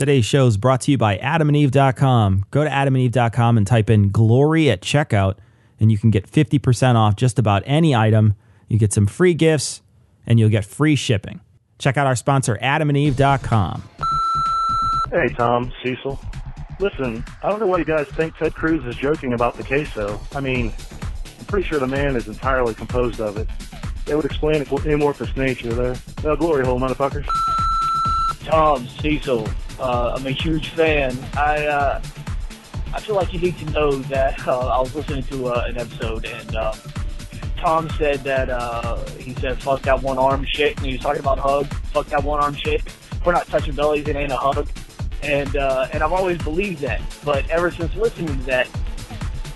Today's show is brought to you by adamandeve.com. Go to adamandeve.com and type in glory at checkout, and you can get 50% off just about any item. You get some free gifts, and you'll get free shipping. Check out our sponsor, adamandeve.com. Hey, Tom, Cecil. Listen, I don't know why you guys think Ted Cruz is joking about the queso. I mean, I'm pretty sure the man is entirely composed of it. That would explain its amorphous nature there. No glory hole, motherfuckers. Tom Cecil. Uh, I'm a huge fan. I uh, I feel like you need to know that uh, I was listening to uh, an episode and uh, Tom said that uh, he said fuck that one arm shit and he was talking about hug. Fuck that one arm shit. We're not touching bellies. It ain't a hug. And uh, and I've always believed that. But ever since listening to that,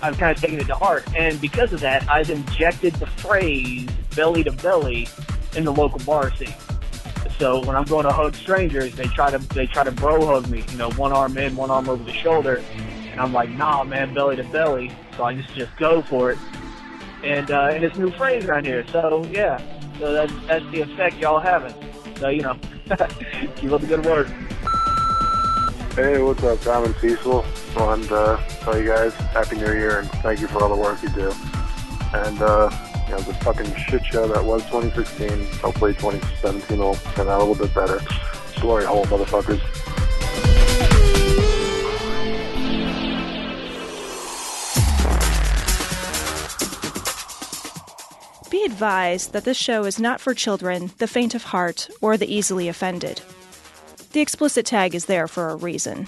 I've kind of taken it to heart. And because of that, I've injected the phrase belly to belly in the local bar scene. So when I'm going to hug strangers, they try to they try to bro hug me, you know, one arm in, one arm over the shoulder, and I'm like, nah, man, belly to belly. So I just just go for it, and uh, and it's new phrase around here. So yeah, so that's that's the effect y'all having. So you know, keep up the good work. Hey, what's up, Tom and Cecil? Wanted to tell you guys Happy New Year and thank you for all the work you do. And, uh, you know, the fucking shit show that was 2016, hopefully 2017 will turn out a little bit better. Glory hole, motherfuckers. Be advised that this show is not for children, the faint of heart, or the easily offended. The explicit tag is there for a reason.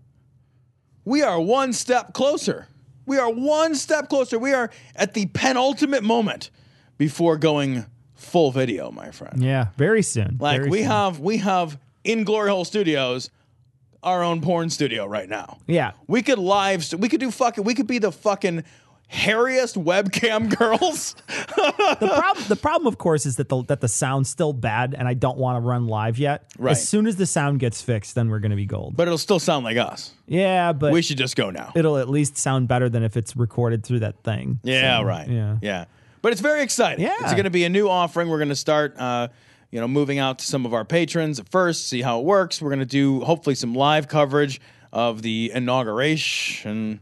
we are one step closer. We are one step closer. We are at the penultimate moment before going full video, my friend. Yeah, very soon. Like very we soon. have we have in Glory Hole Studios our own porn studio right now. Yeah. We could live st- we could do fucking we could be the fucking hairiest webcam girls. the problem the problem of course is that the that the sound's still bad and I don't want to run live yet. Right. As soon as the sound gets fixed, then we're gonna be gold. but it'll still sound like us. yeah, but we should just go now. it'll at least sound better than if it's recorded through that thing. Yeah, So, right. Yeah. Yeah. But it's very exciting. Yeah. It's going to be a new offering. We're going to start, uh, you know, moving out to some of our patrons at first, see how it works. We're going to do hopefully some live coverage of the inauguration.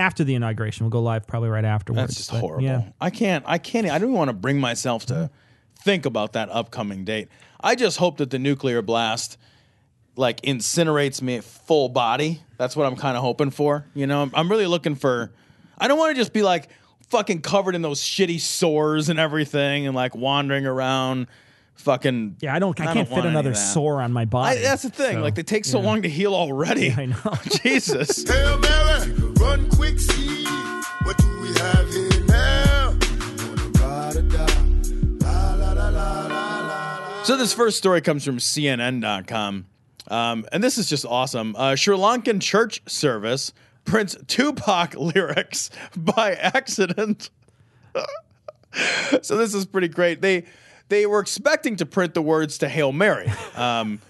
After the inauguration, we'll go live probably right afterwards. That's just but, horrible. Yeah. I can't, I can't, I don't even want to bring myself to think about that upcoming date. I just hope that the nuclear blast like incinerates me full body. That's what I'm kind of hoping for. You know, I'm, I'm really looking for, I don't want to just be like fucking covered in those shitty sores and everything and like wandering around fucking. Yeah, I don't. I, I can't don't want fit another sore on my I, body. that's the thing. So, like, they take so yeah. long to heal already. I know. Jesus. Hail Mary, run quick, see what do we have here now? So this first story comes from CNN.com, um, and this is just awesome. Uh, Sri Lankan church service prints Tupac lyrics by accident. so this is pretty great. They they were expecting to print the words to Hail Mary, um,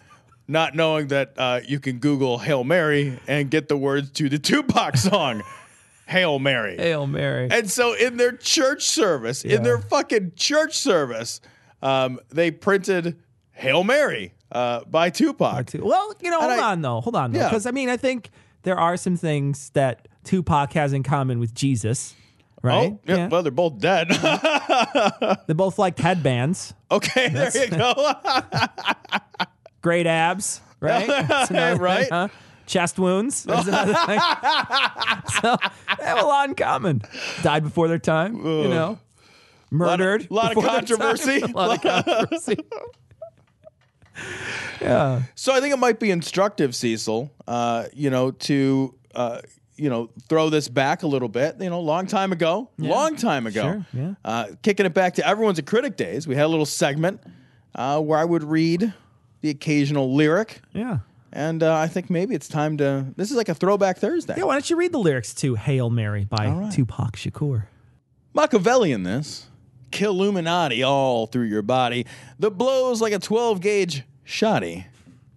not knowing that uh, you can Google Hail Mary and get the words to the Tupac song, Hail Mary. Hail Mary. And so in their church service, Yeah. in their fucking church service, um, they printed Hail Mary uh, by Tupac. Well, you know, And hold I- on though. Hold on though, Yeah. because I mean, I think there are some things that Tupac has in common with Jesus, right? Oh, yeah, Well, they're both dead. they both liked headbands, okay, there you go. great abs, right? That's another thing, Right. huh? Chest wounds. That's another thing. so they have a lot in common. Died before their time, you know. murdered. A lot of before that time. controversy. A lot of controversy. yeah. So I think it might be instructive, Cecil. Uh, you know, to uh, you know throw this back a little bit. You know, long time ago, long time ago. Sure, yeah. Uh, kicking it back to everyone's a critic days. We had a little segment uh, where I would read the occasional lyric, Yeah. and uh, I think maybe it's time to. This is like a throwback Thursday. Yeah, why don't you read the lyrics to Hail Mary by Tupac Shakur? Machiavellian this. Kill Illuminati all through your body. The blows like a 12 gauge shoddy.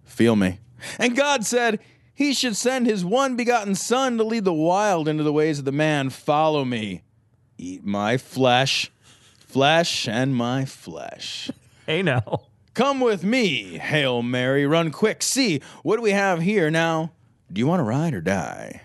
Feel me. And God said he should send his one begotten son to lead the wild into the ways of the man. Follow me. Eat my flesh. Flesh and my flesh. Hey now. Come with me, Hail Mary. Run quick. See, what do we have here now? Do you want to ride or die?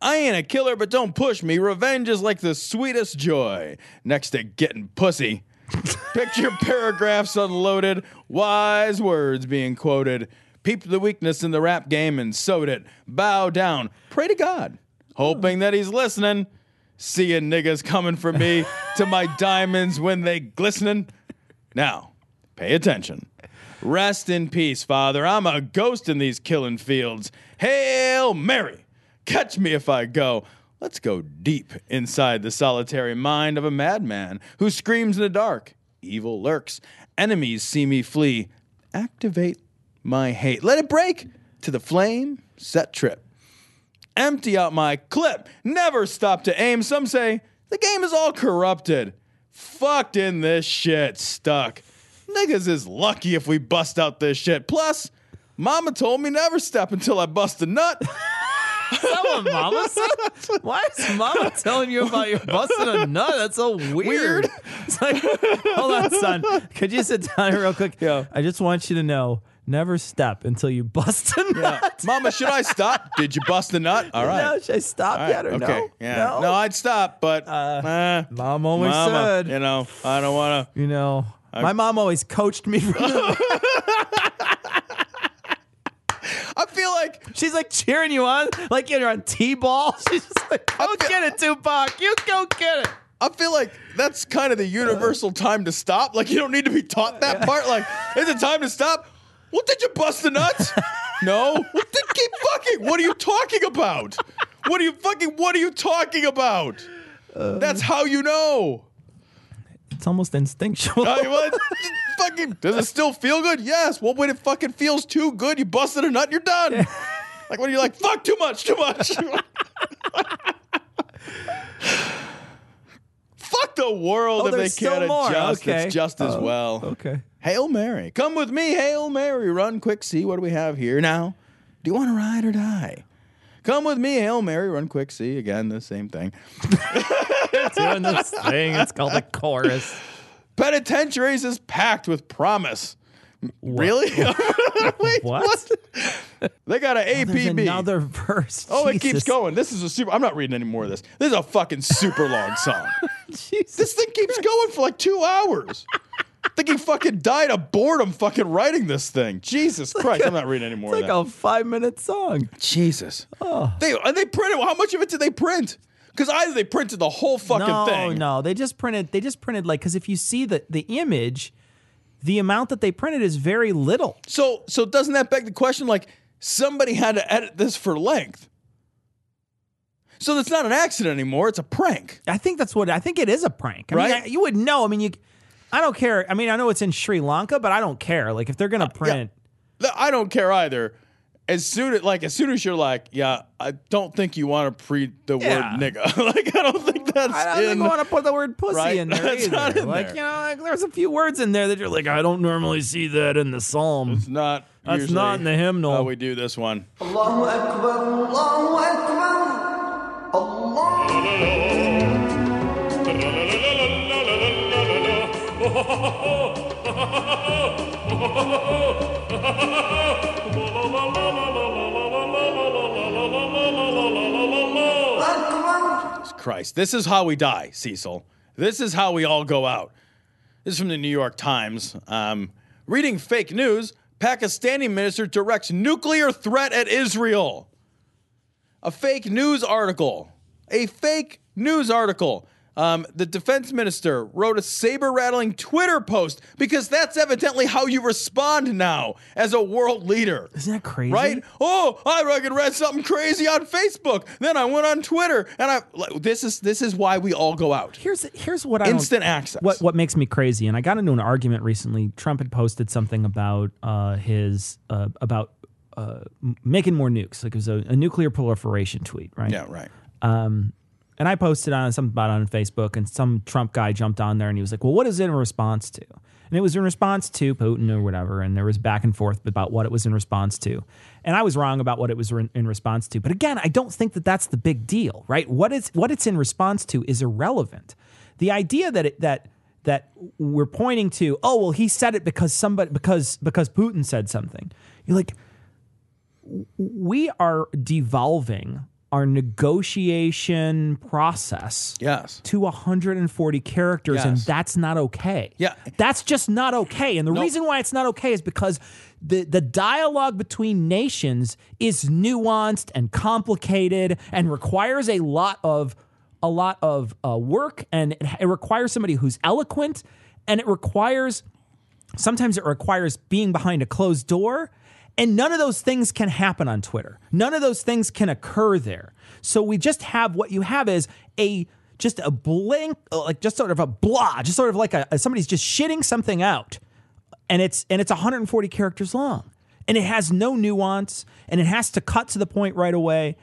I ain't a killer, but don't push me. Revenge is like the sweetest joy next to getting pussy. Picture paragraphs unloaded, wise words being quoted. Peeped the weakness in the rap game and sowed it. Bow down, pray to God, hoping that he's listening. Seeing niggas coming for me to my diamonds when they glistening. Now, pay attention. Rest in peace, Father. I'm a ghost in these killing fields. Hail Mary! Catch me if I go. Let's go deep inside the solitary mind of a madman who screams in the dark. Evil lurks. Enemies see me flee. Activate my hate. Let it break to the flame. Set trip. Empty out my clip. Never stop to aim. Some say the game is all corrupted. Fucked in this shit. Stuck. Niggas is lucky if we bust out this shit. Plus, mama told me never step until I bust a nut. Is that what Mama said? Why is Mama telling you about your busting a nut? That's so weird. Weird. It's like, hold on, son. Could you sit down here real quick? Yeah. I just want you to know, never step until you bust a nut. Mama, should I stop? Did you bust a nut? All right. No, should I stop All yet or okay. no? Yeah. No. No, I'd stop, but uh, Mom always Mama, said, you know, I don't want to. you know, my mom always coached me. From I feel like She's like cheering you on, like you're on T-ball. She's just like, go get it, Tupac. You go get it. I feel like that's kind of the universal time to stop. Like you don't need to be taught that part. Like, is it time to stop? What did you bust the nuts? no. Well, then keep fucking. What are you talking about? What are you fucking? What are you talking about? That's how you know. It's almost instinctual. Uh, what? fucking. Does it still feel good? Yes. Well, when it fucking feels too good, you busted a nut. You're done. Like when you're like, fuck, too much, too much. Fuck the world Oh, if they can't adjust. Okay. It's just as Oh, well. okay. Hail Mary. Come with me, Hail Mary. Run quick, see what do we have here now? Do you want to ride or die? Come with me, Hail Mary. Run quick, see. Again, the same thing. Doing this thing. It's called a chorus. Penitentiaries is packed with promise. Really? Wait, What? They got an oh, There's APB. another verse. Oh, it keeps going. This is a super. I'm not reading any more of this. This is a fucking super long song. Jesus. This thing keeps going for like two hours. I think he fucking died of boredom fucking writing this thing. Jesus Christ. I'm not reading any more It's of like that. a five minute song. Jesus. Oh. They and they printed. How much of it did they print? Because either they printed the whole fucking no, thing. no, they just printed. They just printed like because if you see the the image, the amount that they printed is very little. So so doesn't that beg the question? Like somebody had to edit this for length. So that's not an accident anymore. It's a prank. I think that's what I think. It is a prank, I mean, Right? I- you would know. I mean, you. I don't care. I mean, I know it's in Sri Lanka, but I don't care. Like if they're gonna uh, print, Th- I don't care either as soon as like as soon as you're like, yeah, I don't think you want to pre the yeah. word nigga. like I don't think that's. I don't in, think you want to put the word pussy right? in there that's either. In like there. you know, like, there's a few words in there that you're like, I don't normally see that in the psalm. It's not. That's not in the hymnal. How we do this one. Allahu Akbar. Allahu Akbar. Allah. la la la la Christ, this is how we die, Cecil. This is how we all go out. This is from the New York Times. Um, reading fake news: Pakistani minister directs nuclear threat at Israel. A fake news article. A fake news article. Um, the defense minister wrote a saber rattling Twitter post because that's evidently how you respond now as a world leader. Isn't that crazy? Right? Oh, I reckon read something crazy on Facebook. Then I went on Twitter, and I like, this is this is why we all go out. Here's here's what I Instant access. What what makes me crazy, and I got into an argument recently. Trump had posted something about uh, his uh, about uh, making more nukes. Like it was a, a nuclear proliferation tweet, right? Yeah, right. Um, and I posted on something about on Facebook, and some Trump guy jumped on there and he was like, "Well, what is it in response to?" And it was in response to Putin or whatever, and there was back and forth about what it was in response to. And I was wrong about what it was in, in response to. But again, I don't think that that's the big deal, right? What is what it's in response to is irrelevant. The idea that it, that that we're pointing to, oh well, he said it because somebody because because Putin said something. You're like, we are devolving our negotiation process yes. to 140 characters and that's not okay Yeah. that's just not okay and the reason why it's not okay is because the, the dialogue between nations is nuanced and complicated and requires a lot of a lot of uh, work and it, it requires somebody who's eloquent and it requires sometimes it requires being behind a closed door and none of those things can happen on twitter. None of those things can occur there. So we just have what you have is a just a blank like just sort of a blah just sort of like a somebody's just shitting something out. And it's and it's 140 characters long. And it has no nuance. And it has to cut to the point right away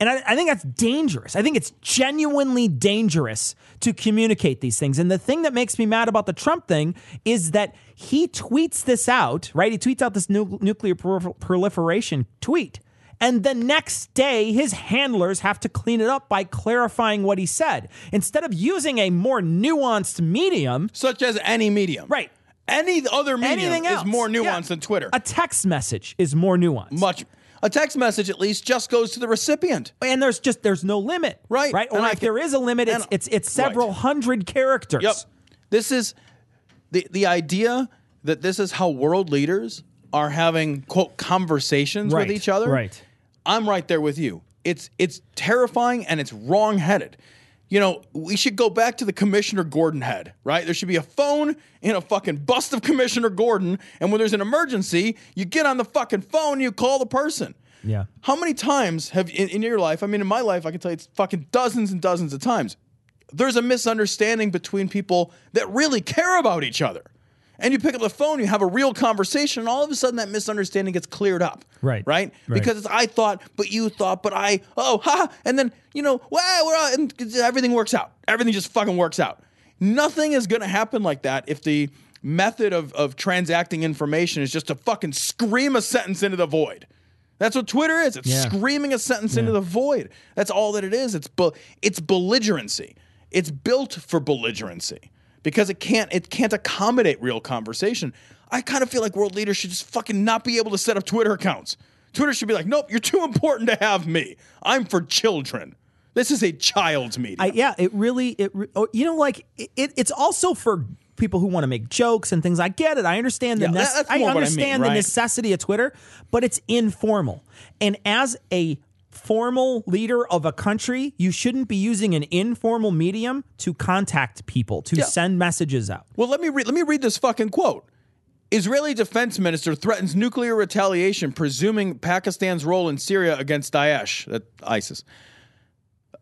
and I, I think that's dangerous. I think it's genuinely dangerous to communicate these things. And the thing that makes me mad about the Trump thing is that he tweets this out, right? He tweets out this nu- nuclear prol- proliferation tweet. And the next day, his handlers have to clean it up by clarifying what he said. Instead of using a more nuanced medium, such as any medium, right? Any other medium Anything is more nuanced Yeah. than Twitter. A text message is more nuanced. Much. A text message at least just goes to the recipient. And there's just there's no limit. Right. Right? Or And if can- there is a limit, it's it's it's several hundred characters. Yep. This is the the idea that this is how world leaders are having quote conversations Right, with each other. right. I'm right there with you. It's it's terrifying and it's wrong-headed. You know, we should go back to the Commissioner Gordon head, right? There should be a phone in a fucking bust of Commissioner Gordon, and when there's an emergency, you get on the fucking phone, you call the person. Yeah. How many times have in, in your life? I mean, in my life, I can tell you it's fucking dozens and dozens of times. There's a misunderstanding between people that really care about each other. And you pick up the phone, you have a real conversation, and all of a sudden that misunderstanding gets cleared up. Right. Right? Right. Because it's I thought, but you thought, but I, oh, ha, and then, you know, wow, we're all, and everything works out. Everything just fucking works out. Nothing is going to happen like that if the method of, of transacting information is just to fucking scream a sentence into the void. That's what Twitter is. It's Yeah. screaming a sentence into the void. That's all that it is. It's be- it's belligerency. It's built for belligerency because it can't it can't accommodate real conversation. I kind of feel like world leaders should just fucking not be able to set up Twitter accounts. Twitter should be like, nope, you're too important to have me. I'm for children. This is a child's. I, yeah, it really, it, oh, you know, like it, it, it's also for people who want to make jokes and things. I get it. I understand the, Yeah, nec- that- I what I mean, understand the necessity of Twitter, but it's informal. And as a formal leader of a country, you shouldn't be using an informal medium to contact people, to Yeah. send messages out. Well, let me read. Let me read this fucking quote. Israeli defense minister threatens nuclear retaliation, presuming Pakistan's role in Syria against Daesh, that ISIS.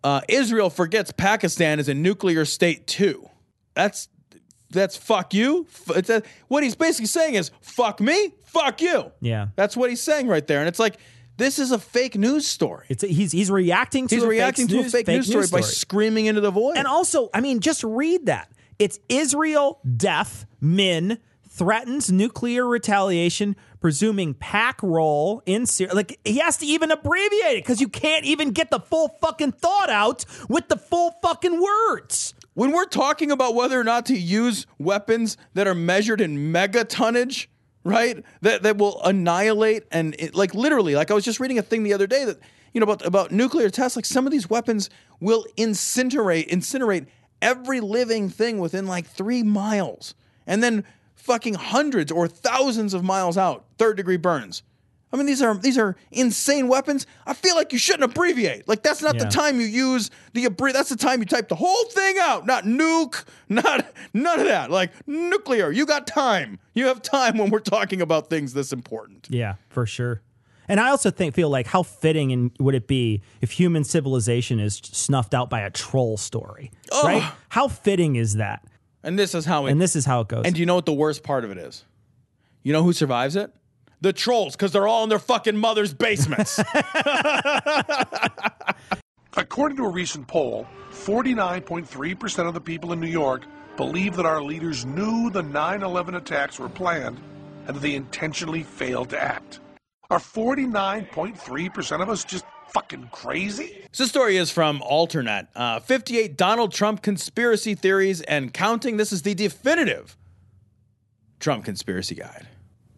Uh, Israel forgets Pakistan is a nuclear state too. That's that's fuck you. It's a- what he's basically saying is fuck me, fuck you. Yeah. That's what he's saying right there, and it's like this is a fake news story. It's he's he's reacting to He's a reacting fake to news, a fake, news, story by screaming into the void. And also, I mean, just read that. It's Israel deaf min threatens nuclear retaliation, presuming Pak role in Syria. Like he has to even abbreviate it because you can't even get the full fucking thought out with the full fucking words. when we're talking about whether or not to use weapons that are measured in megatonnage, right? That that will annihilate and it, like literally, like I was just reading a thing the other day that you know about about nuclear tests. Like some of these weapons will incinerate incinerate every living thing within like three miles, and then fucking hundreds or thousands of miles out, third degree burns. I mean, these are these are insane weapons. I feel like you shouldn't abbreviate. Like that's not Yeah. the time you use the abbrev. That's the time you type the whole thing out. Not nuke. Not none of that. Like nuclear. You got time. You have time when we're talking about things this important. Yeah, for sure. And I also think feel like how fitting and would it be if human civilization is snuffed out by a troll story, right? How fitting is that? And this is how it. And this is how it goes. And do you know what the worst part of it is? You know who survives it? The trolls, because they're all in their fucking mother's basements. According to a recent poll, 49.3% of the people in New York believe that our leaders knew the 9 11 attacks were planned and that they intentionally failed to act. Are 49.3% of us just fucking crazy? So this story is from Alternet. Uh, 58 Donald Trump conspiracy theories and counting. This is the definitive Trump conspiracy guide.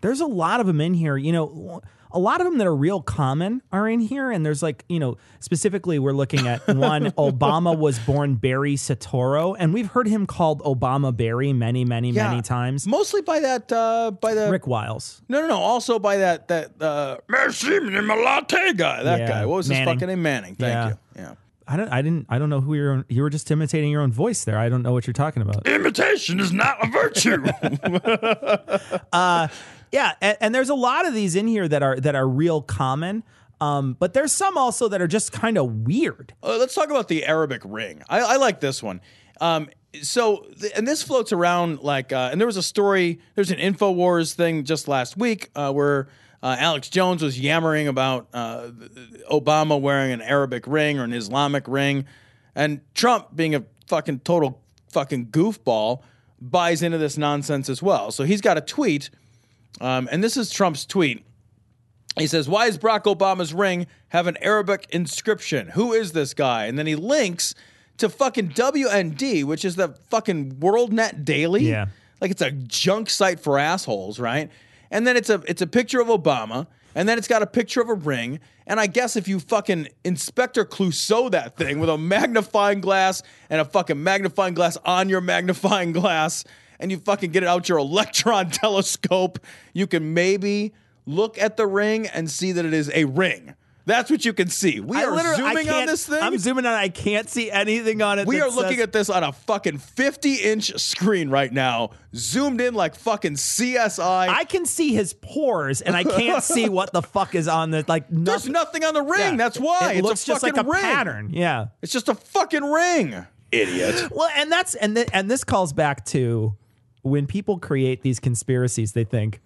There's a lot of them in here. You know, a lot of them that are real common are in here. And there's like, you know, specifically, we're looking at one Obama was born Barry Soetoro. And we've heard him called Obama Barry many, many, many times. Mostly by that, uh, by the Rick Wiles. No, no, no. Also by that that uh, Merci, latte guy. That Yeah, guy. What was his fucking name? Manning. Thank Yeah. you. Yeah. I don't, I didn't, I don't know who you're, you were just imitating your own voice there. I don't know what you're talking about. Imitation is not a virtue. uh, yeah, and, and there's a lot of these in here that are that are real common. Um, but there's some also that are just kind of weird. Uh, let's talk about the Arabic ring. I, I like this one. Um, so, th- and this floats around like, uh, and there was a story. There's an Infowars thing just last week uh, where uh, Alex Jones was yammering about uh, Obama wearing an Arabic ring or an Islamic ring, and Trump being a fucking total fucking goofball buys into this nonsense as well. So he's got a tweet, um, and this is Trump's tweet. He says, Why does Barack Obama's ring have an Arabic inscription? Who is this guy? And then he links to fucking WND, which is the fucking WorldNet Daily. Yeah. Like it's a junk site for assholes, right? And then it's a it's a picture of Obama, and then it's got a picture of a ring. And I guess if you fucking Inspector Clouseau that thing with a magnifying glass and a fucking magnifying glass on your magnifying glass, and you fucking get it out your electron telescope, you can maybe look at the ring and see that it is a ring. That's what you can see. We I are zooming on this thing. I'm zooming on. I can't see anything on it. We are looking says- at this on a fucking 50 inch screen right now, zoomed in like fucking CSI. I can see his pores, and I can't see what the fuck is on the like. There's Nothing. nothing on the ring. Yeah. That's why. it it's looks a just like a ring. pattern. Yeah. It's just a fucking ring. Idiot. Well, and that's and th- and this calls back to when people create these conspiracies. They think,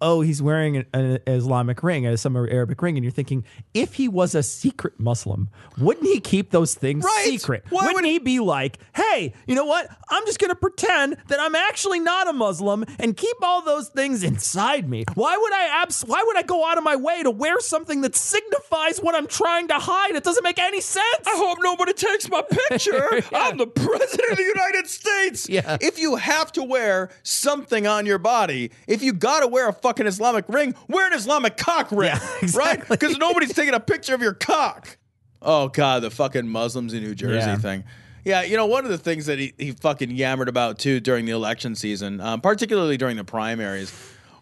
"Oh, he's wearing an, an Islamic ring, uh, some Arabic ring," and you're thinking, if he was a secret Muslim, wouldn't he keep those things Right. secret? Why wouldn't would- he be like, "Hey, you know what? I'm just going to pretend that I'm actually not a Muslim and keep all those things inside me. Why would I abs- Why would I go out of my way to wear something that signifies what I'm trying to hide? It doesn't make any sense." I hope nobody takes my picture. I'm the president of the United States. Yeah. If you have to wear something on your body, if you got to wear a fucking Islamic ring, wear an Islamic cock ring, Yeah, right? Because nobody's taking a picture of your cock. Oh god, the fucking Muslims in New Jersey Yeah. thing. Yeah, you know, one of the things that he, he fucking yammered about too during the election season, um, particularly during the primaries,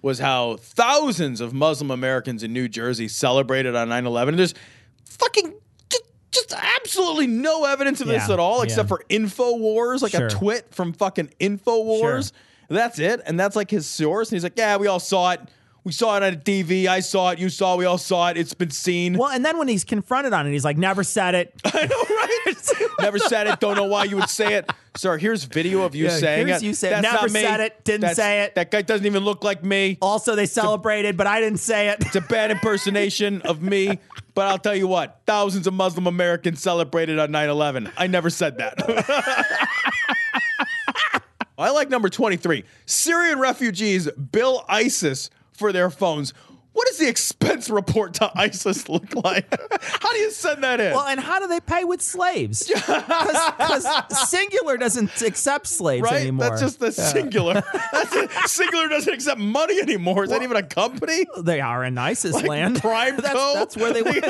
was how thousands of Muslim Americans in New Jersey celebrated on 9 11. And There's fucking just, just absolutely no evidence of this at all, yeah. except for InfoWars, like Sure. a twit from fucking InfoWars. That's it. And that's like his source. And he's like, yeah, we all saw it. We saw it on a TV. I saw it. You saw it. We all saw it. It's been seen. Well, and then when he's confronted on it, he's like, "Never said it." I know, right? Never said it. Don't know why you would say it. Sir, here's video of you Yeah, saying here's it. you say- That's never said it, didn't That's- say it. That guy doesn't even look like me. Also, they celebrated, but I didn't say it. It's a bad impersonation of me. But I'll tell you what, thousands of Muslim Americans celebrated on 9 11. I never said that. I like number 23. Syrian refugees bill ISIS for their phones. What does the expense report to ISIS look like? How do you send that in? Well, and how do they pay with slaves? Because Cingular doesn't accept slaves right? anymore. That's just the Cingular. That's it. Cingular doesn't accept money anymore. Is that even a company? they are in ISIS land. Prime that's, Co? that's where they went.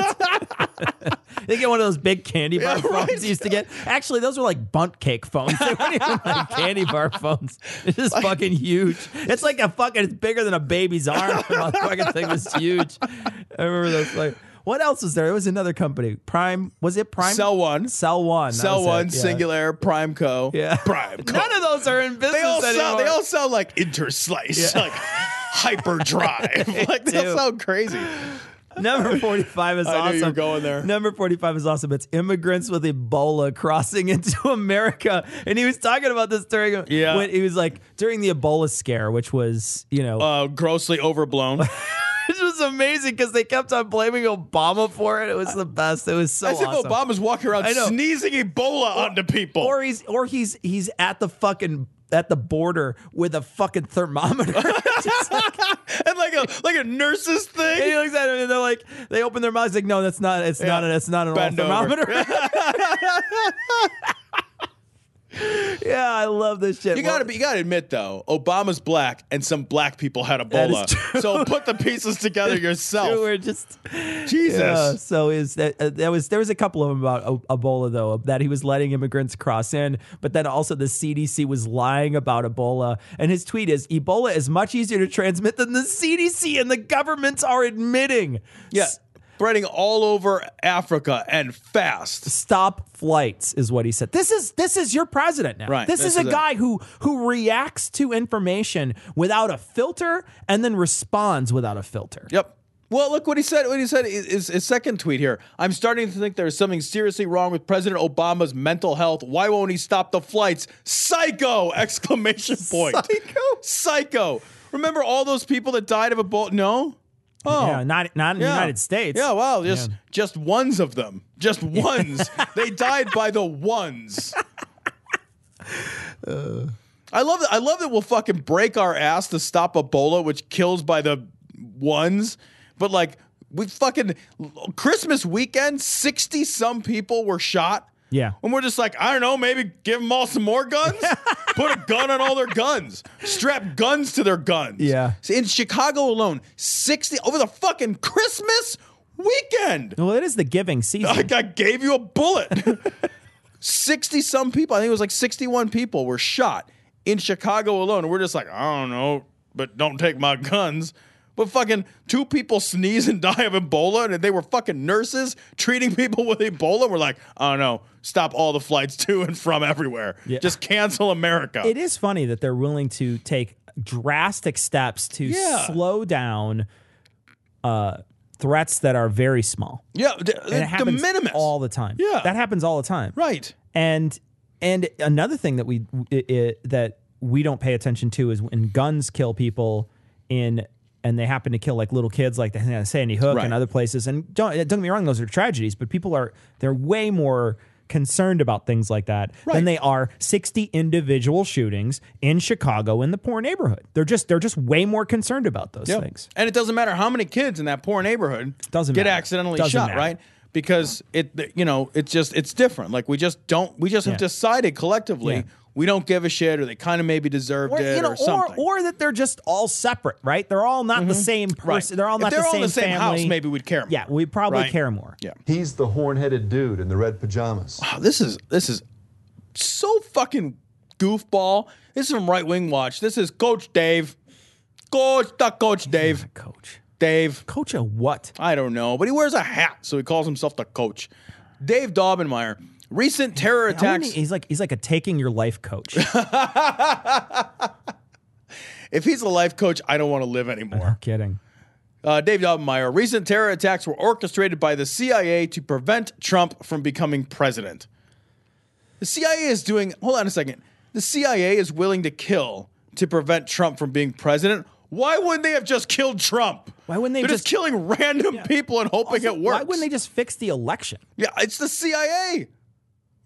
they get one of those big candy bar Yeah, phones right. used to get. Actually, those were like bunt cake phones. They weren't even like candy bar phones. It's just fucking huge. It's like a fucking. It's bigger than a baby's arm. Thing was was huge. I remember those. Like, what else was there? It was another company. Prime was it Prime? Cell One. Cell One. that Cell One, yeah. Cingular, Prime Co. Yeah. Prime Co. None of those are in business they all anymore. sound they all sound like interslice, Yeah. like hyperdrive. like they do. all sound crazy. Number 45 is I awesome. you were going there. Number 45 is awesome. It's immigrants with Ebola crossing into America. And he was talking about this during Yeah. when he was like during the Ebola scare, which was, you know, Uh, grossly overblown. This was amazing because they kept on blaming Obama for it. It was the best. It was so As if. Obama's walking around sneezing Ebola onto people. or he's or he's he's at the fucking at the border with a fucking thermometer. Like- and like a like a nurse's and he thing. looks at him and they're like, they open their mouths like, no, that's not. It's not. Yeah. An, it's not an old Bend thermometer. yeah, I love this shit. You gotta be, you gotta admit though, Obama's black and some black people had Ebola. So put the pieces together yourself. We're just Jesus. Yeah, so is that uh, there was there was a couple of them about O- Ebola though that he was letting immigrants cross in, but then also the CDC was lying about Ebola. And his tweet is Ebola is much easier to transmit than the CDC and the governments are admitting. Yeah. S- Spreading all over Africa and fast. Stop flights is what he said. This is this is your president now. Right, This, this is a is it. guy who who reacts to information without a filter and then responds without a filter. Yep. Well, look what he said. What he said is his, second tweet here. I'm starting to think there is something seriously wrong with President Obama's mental health. Why won't he stop the flights? Psycho! Exclamation point. Psycho? Psycho. Remember all those people that died of a Ebola? No. Oh. Yeah, not not in the United States. Yeah, well, just Yeah. just ones of them. Just ones. they died by the ones. I love that. I love that we'll fucking break our ass to stop Ebola, which kills by the ones. But like, we fucking Christmas weekend, sixty some people were shot. Yeah. And we're just like, I don't know, maybe give them all some more guns? Put a gun on all their guns. Strap guns to their guns. Yeah. In Chicago alone, 60 over the fucking Christmas weekend. Well, it is the giving season. Like I gave you a bullet. 60 some people, I think it was like 61 people were shot in Chicago alone. And we're just like, I don't know, but don't take my guns. But fucking two people sneeze and die of Ebola, and they were fucking nurses treating people with Ebola. We're like, I don't know, stop all the flights to and from everywhere. Yeah. Just cancel America. it is funny that they're willing to take drastic steps to Yeah. slow down uh, threats that are very small. yeah, it happens minimus. all the time. Yeah. that happens all the time. right. And and another thing that we i i that we don't pay attention to is when guns kill people in and they happen to kill like little kids like the Sandy Hook Right. and other places. And don't don't get me wrong, those are tragedies, but people are they're way more concerned about things like that Right. than they are 60 individual shootings in Chicago in the poor neighborhood. They're just they're just way more concerned about those Yep. things. And it doesn't matter how many kids in that poor neighborhood Doesn't get matter. accidentally Doesn't shot, matter. right? Because it, you know, it's just it's different. Like we just don't, we just have decided collectively Yeah. We don't give a shit, or they kind of maybe deserved Or, it, you know, or or, something. or that they're just all separate, right? They're all not the same Mm-hmm. Right. person. They're all If not they're the all same the same house, maybe we'd care more. Yeah, we probably Right. care more. yeah. He's the horn-headed dude in the red pajamas. Wow, this is this is so fucking goofball. This is from Right Wing Watch. This is Coach Dave. Coach, the Coach Dave. Coach. Dave. Coach a what? I don't know, but he wears a hat, so he calls himself the coach. Dave Daubenmire. Recent terror I attacks. He's like he's like a taking your life coach. If he's a life coach, I don't want to live anymore. kidding. Uh, Dave Daubenmire. Recent terror attacks were orchestrated by the CIA to prevent Trump from becoming president. The CIA is doing. Hold on a second. The CIA is willing to kill to prevent Trump from being president. Why wouldn't they have just killed Trump? Why wouldn't they They're just, just- killing random people and hoping Also, it works? Why wouldn't they just fix the election? Yeah, it's the CIA,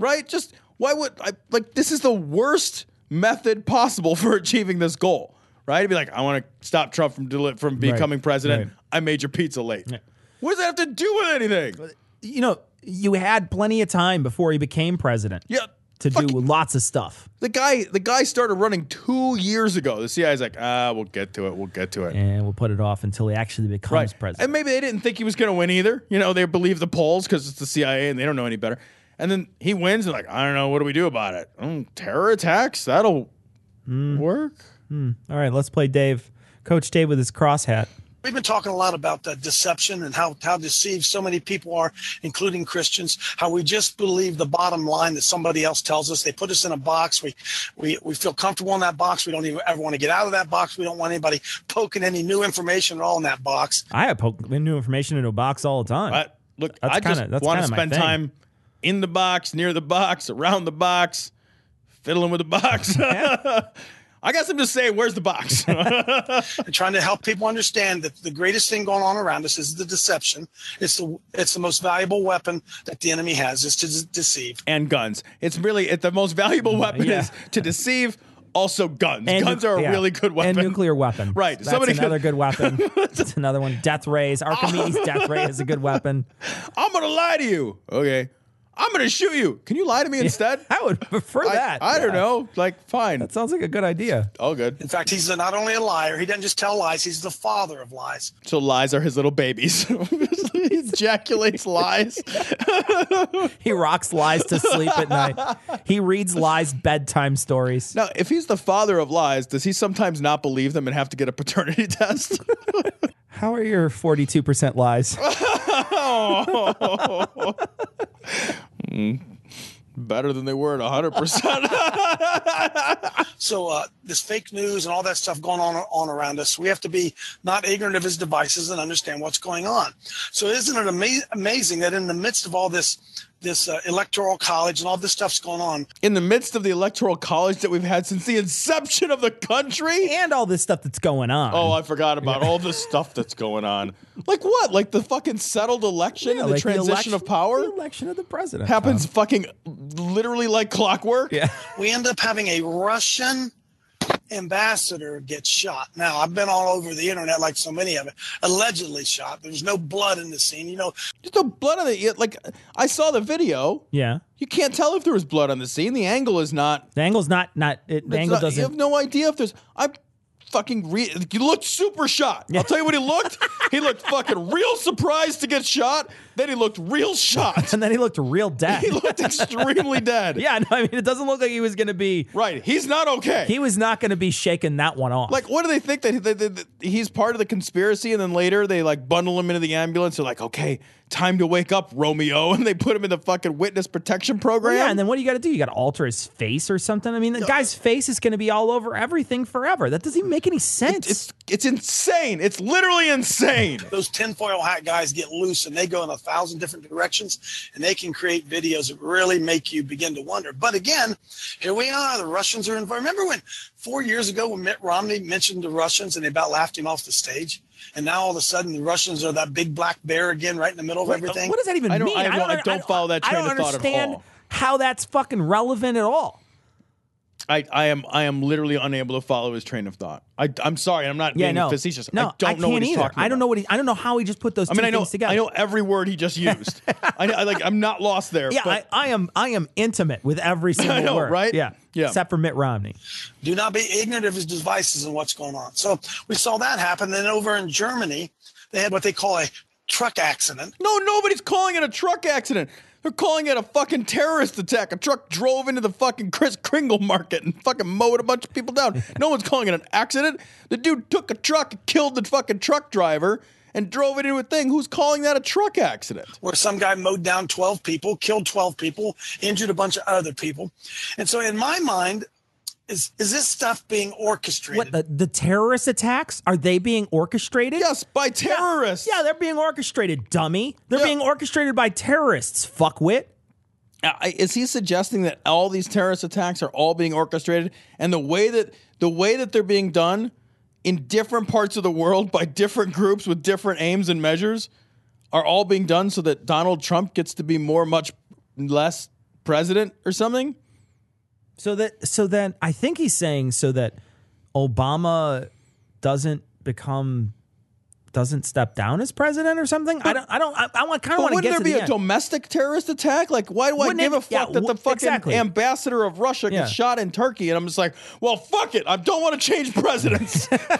right? Just why would I like this is the worst method possible for achieving this goal, right? It'd be like, I want to stop Trump from deli- from becoming president. right. I made your pizza late. What does that have to do with anything? You know, you had plenty of time before he became president Yeah, to do fucking- lots of stuff. the guy. The guy started running two years ago. The CIA's like, ah, we'll get to it. We'll get to it. And we'll put it off until he actually becomes Right. president. And maybe they didn't think he was going to win either. You know, they believe the polls because it's the CIA and they don't know any better. And then he wins and like, I don't know, what do we do about it? Mm, terror attacks? That'll Hmm. work. All right, let's play Dave. Coach Dave with his cross hat. We've been talking a lot about uh, deception and how, how deceived so many people are, including Christians, how we just believe the bottom line that somebody else tells us. They put us in a box. We, we, we feel comfortable in that box. We don't even ever want to get out of that box. We don't want anybody poking any new information at all in that box. I have poke new information into a box all the time. But look, That's I kinda- just want to kinda spend thing. time in the box, near the box, around the box, fiddling with the box. I guess I'm just saying, where's the box? and trying to help people understand that the greatest thing going on around us is the deception. It's the it's the most valuable weapon that the enemy has is to de- deceive. and guns. It's really it, the most valuable mm, weapon Yeah. is to deceive. Also, guns. And guns nu- are a yeah. really good weapon. And nuclear weapon. Right. That's Somebody another could- good weapon. That's another one. Death rays. Archimedes death ray is a good weapon. I'm gonna lie to you. Okay. I'm gonna shoot you. Can you lie to me instead? I would prefer I, that. I don't know. Like, fine. That sounds like a good idea. All good. In fact, he's not only a liar, he doesn't just tell lies, he's the father of lies. So lies are his little babies. he ejaculates lies. He rocks lies to sleep at night. He reads lies bedtime stories. Now, if he's the father of lies, does he sometimes not believe them and have to get a paternity test? How are your 42% lies? Mm, Better than they were at 100%. So uh, this fake news and all that stuff going on on around us, we have to be not ignorant of his devices and understand what's going on. So isn't it ama- amazing that in the midst of all this this uh, electoral college and all this stuff's going on, In the midst of the electoral college that we've had since the inception of the country. And all this stuff that's going on. Oh, I forgot about all the stuff that's going on. Like what? Like the fucking settled election Yeah, and the like transition election- of power? The election of the president. Happens fucking literally like clockwork. Yeah. we end up having a Russian ambassador gets shot. Now, I've been all over the internet like so many of it, allegedly shot. There's no blood in the scene. You know, there's no blood on the like I saw the video. Yeah. You can't tell if there was blood on the scene. The angle is not The angle's not, not it, the it's angle not- You have no idea if there's I'm fucking re- you looked super shot. I'll tell you what he looked. he looked fucking real surprised to get shot. Then he looked real shot. And then he looked real dead. he looked extremely dead. yeah, no, I mean, it doesn't look like he was going to be. Right. He's not okay. He was not going to be shaking that one off. Like, what do they think that, that, that- that he's part of the conspiracy? And then later they like bundle him into the ambulance. They're like, okay, time to wake up, Romeo. And they put him in the fucking witness protection program. yeah, and then what do you got to do? You got to alter his face or something. I mean, the guy's face is going to be all over everything forever. That doesn't even make any sense. it's it's insane. It's literally insane. those tinfoil hat guys get loose and they go in a thousand different directions and they can create videos that really make you begin to wonder. But again, here we are. The Russians are involved. Remember when four years ago when Mitt Romney mentioned the Russians and they about laughed him off the stage? And now all of a sudden the Russians are that big black bear again right in the middle of everything. What does that even I don't- mean? I don't- I don't follow that train I don't of thought at understand all. how that's fucking relevant at all. I, I am I am literally unable to follow his train of thought. I, I'm sorry. I'm not Yeah, being no, facetious. no, I don't know what can't he's either. talking I don't know what he. I don't know how he just put those I two mean, I know things together. I know every word he just used. I, know, I like I'm not lost there. Yeah, but I, I am. I am intimate with every single know, word. right? Yeah, Yeah. Except for Mitt Romney. Do not be ignorant of his devices and what's going on. So we saw that happen. Then over in Germany, they had what they call a truck accident. No, nobody's calling it a truck accident. They're calling it a fucking terrorist attack. A truck drove into the fucking Chris Kringle market and fucking mowed a bunch of people down. No one's calling it an accident. The dude took a truck, killed the fucking truck driver, and drove it into a thing. Who's calling that a truck accident? where some guy mowed down 12 people, killed 12 people, injured a bunch of other people. And so in my mind, is is this stuff being orchestrated? What the, the terrorist attacks are they being orchestrated? Yes, by terrorists. Yeah, they're being orchestrated, dummy. They're Yeah. being orchestrated by terrorists. Fuckwit. Uh, I- Is he suggesting that all these terrorist attacks are all being orchestrated, and the way that the way that they're being done in different parts of the world by different groups with different aims and measures are all being done so that Donald Trump gets to be more, much less president or something? So that so then I think he's saying so that Obama doesn't become doesn't step down as president or something. I don't. I don't. I, I want kind of want to wouldn't there to be the a end. domestic terrorist attack? Like, why do I Wouldn't give it- a fuck yeah, that the fucking exactly. ambassador of Russia Yeah. gets shot in Turkey? And I'm just like, well, fuck it. I don't want to change presidents. what?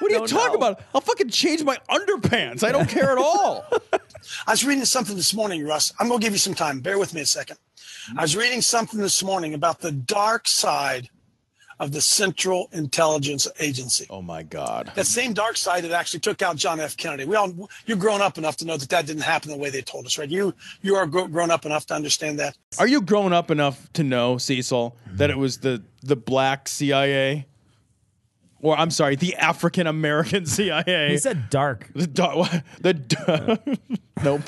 What are you talking know. about? I'll fucking change my underpants. I don't care at all. I was reading something this morning, Russ. I'm going to give you some time. Bear with me a second. Mm-hmm. I was reading something this morning about the dark side of the Central Intelligence Agency. Oh my God. That same dark side that actually took out John F. Kennedy. We all, you're grown up enough to know that that didn't happen the way they told us, right? You, you are grown up enough to understand that. Are you grown up enough to know, Cecil, that it was the the black CIA? Or I'm sorry, the African American CIA. He said dark. The dark. The d- nope.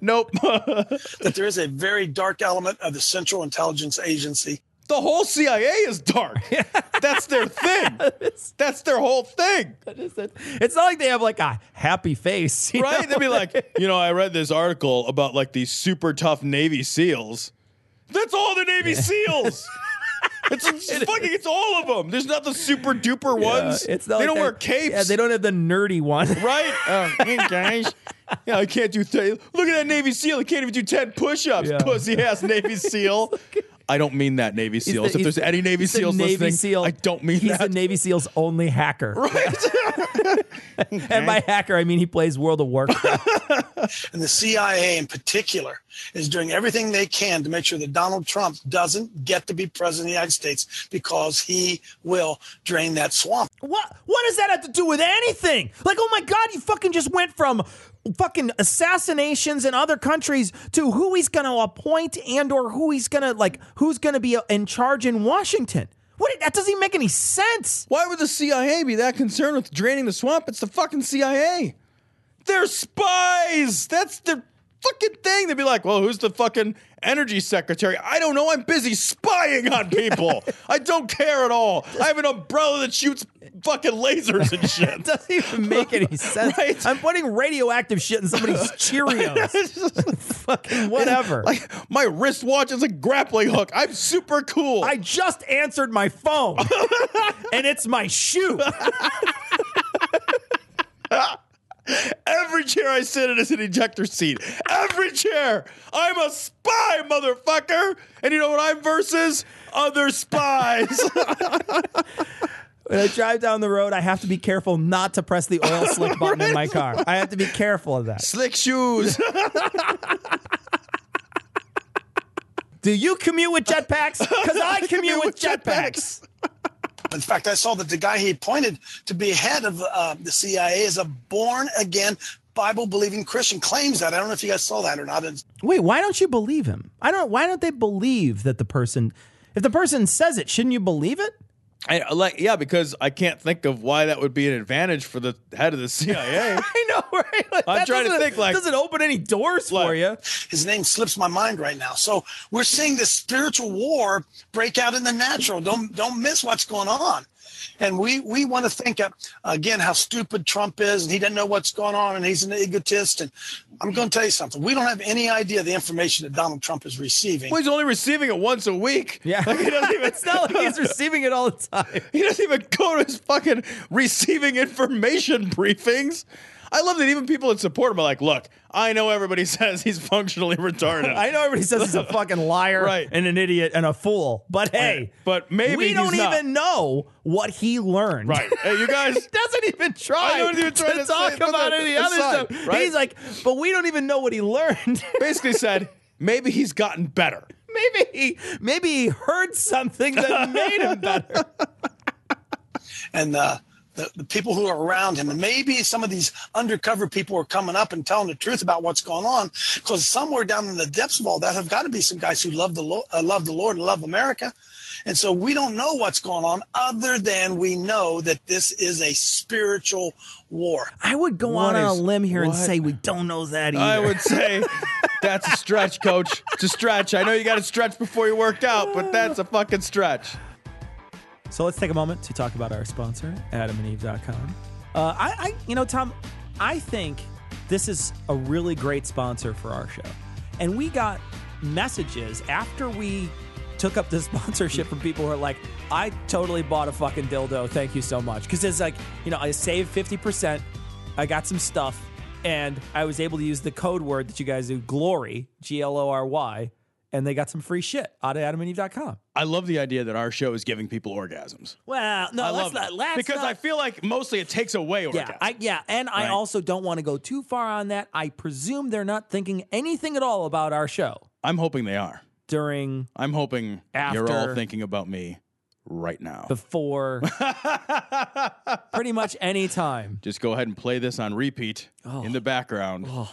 nope. that there is a very dark element of the Central Intelligence Agency. The whole CIA is dark. That's their thing. That's their whole thing. It's not like they have like a happy face, Right? know? They'd be like, you know, I read this article about like these super tough Navy SEALs. That's all the Navy SEALs. It's, it's fucking, it's all of them. There's not the super duper Yeah, ones. it's not they like don't that- wear capes. Yeah, they don't have the nerdy one. right? Oh, hey guys. Yeah, I can't do. Th- Look at that Navy SEAL. He can't even do ten push-ups. Yeah. Pussy ass Navy SEAL. I don't mean that Navy SEAls. the- if there's any Navy SEAls Navy listening, SEAL. I don't mean He's that. the Navy SEAL's only hacker. Right. and by hacker, I mean he plays World of Warcraft. And the CIA in particular is doing everything they can to make sure that Donald Trump doesn't get to be president of the United States because he will drain that swamp. What what does that have to do with anything? Like, oh my god, you fucking just went from fucking assassinations in other countries to who he's going to appoint and or who he's going to like who's going to be in charge in Washington. What that doesn't even make any sense. Why would the CIA be that concerned with draining the swamp? It's the fucking CIA. They're spies. That's their fucking thing. They'd be like, well, who's the fucking energy secretary? I don't know. I'm busy spying on people. I don't care at all. I have an umbrella that shoots fucking lasers and It shit. doesn't even make any sense. Right. I'm putting radioactive shit in somebody's Cheerios. fucking whatever. like my wristwatch is a grappling hook. I'm super cool. I just answered my phone, and it's my shoe. Every chair I sit in is an ejector seat. Every chair. I'm a spy, motherfucker. And you know what I'm versus? Other spies. When I drive down the road, I have to be careful not to press the oil slick button in my car. I have to be careful of that. Slick shoes. Do you commute with jetpacks? Because I commute with jetpacks. In fact, I saw that the guy he appointed to be head of uh, the CIA is a born again Bible believing Christian. Claims that. I don't know if you guys saw that or not. Wait, why don't you believe him? I don't. Why don't they believe that the person? If the person says it, shouldn't you believe it? I, like, yeah, because I can't think of why that would be an advantage for the head of the CIA. I know, right? Like, I'm trying to think, like- doesn't open any doors for you. His name slips my mind right now. So we're seeing this spiritual war break out in the natural. Don't don't miss what's going on. And we we want to think uh, again how stupid Trump is, and he doesn't know what's going on, and he's an egotist. And I'm going to tell you something: we don't have any idea the information that Donald Trump is receiving. well, he's only receiving it once a week. Yeah, Like, he doesn't even, it's not like he's receiving it all the time. He doesn't even go to his fucking receiving information briefings. I love that even people that support him are like, look, I know everybody says he's functionally retarded. I know everybody says he's a fucking liar, Right. and an idiot and a fool, but hey, but maybe we he's don't not. even know what he learned. Right. Hey, you guys. he doesn't even try I don't even try to, to talk say- about that any other aside, stuff. right? He's like, but we don't even know what he learned. Basically said, maybe he's gotten better. maybe he maybe he heard something that made him better. and uh, the, the people who are around him. And maybe some of these undercover people are coming up and telling the truth about what's going on. Because somewhere down in the depths of all that have got to be some guys who love the, Lo- uh, love the Lord and love America. And so we don't know what's going on other than we know that this is a spiritual war. I would go What on, on is- a limb here and say we don't know that either. I would say that's a stretch, coach. It's a stretch. I know you got to stretch before you work out, but that's a fucking stretch. So let's take a moment to talk about our sponsor, adamandeve.com. Uh, I, I, you know, Tom, I think this is a really great sponsor for our show. And we got messages after we took up the sponsorship from people who are like, I totally bought a fucking dildo. Thank you so much. Because it's like, you know, I saved 50%. I got some stuff. And I was able to use the code word that you guys do, glory, G L O R Y. And they got some free shit out of adamandeve.com. I love the idea that our show is giving people orgasms. Well, no, I love not. it. Let's because not- I feel like mostly it takes away orgasms. Yeah, I, yeah, and I Right. also don't want to go too far on that. I presume they're not thinking anything at all about our show I'm hoping they are. during. I'm hoping you're After- all thinking about me right now. before pretty much any time. Just go ahead and play this on repeat Oh. in the background. Oh.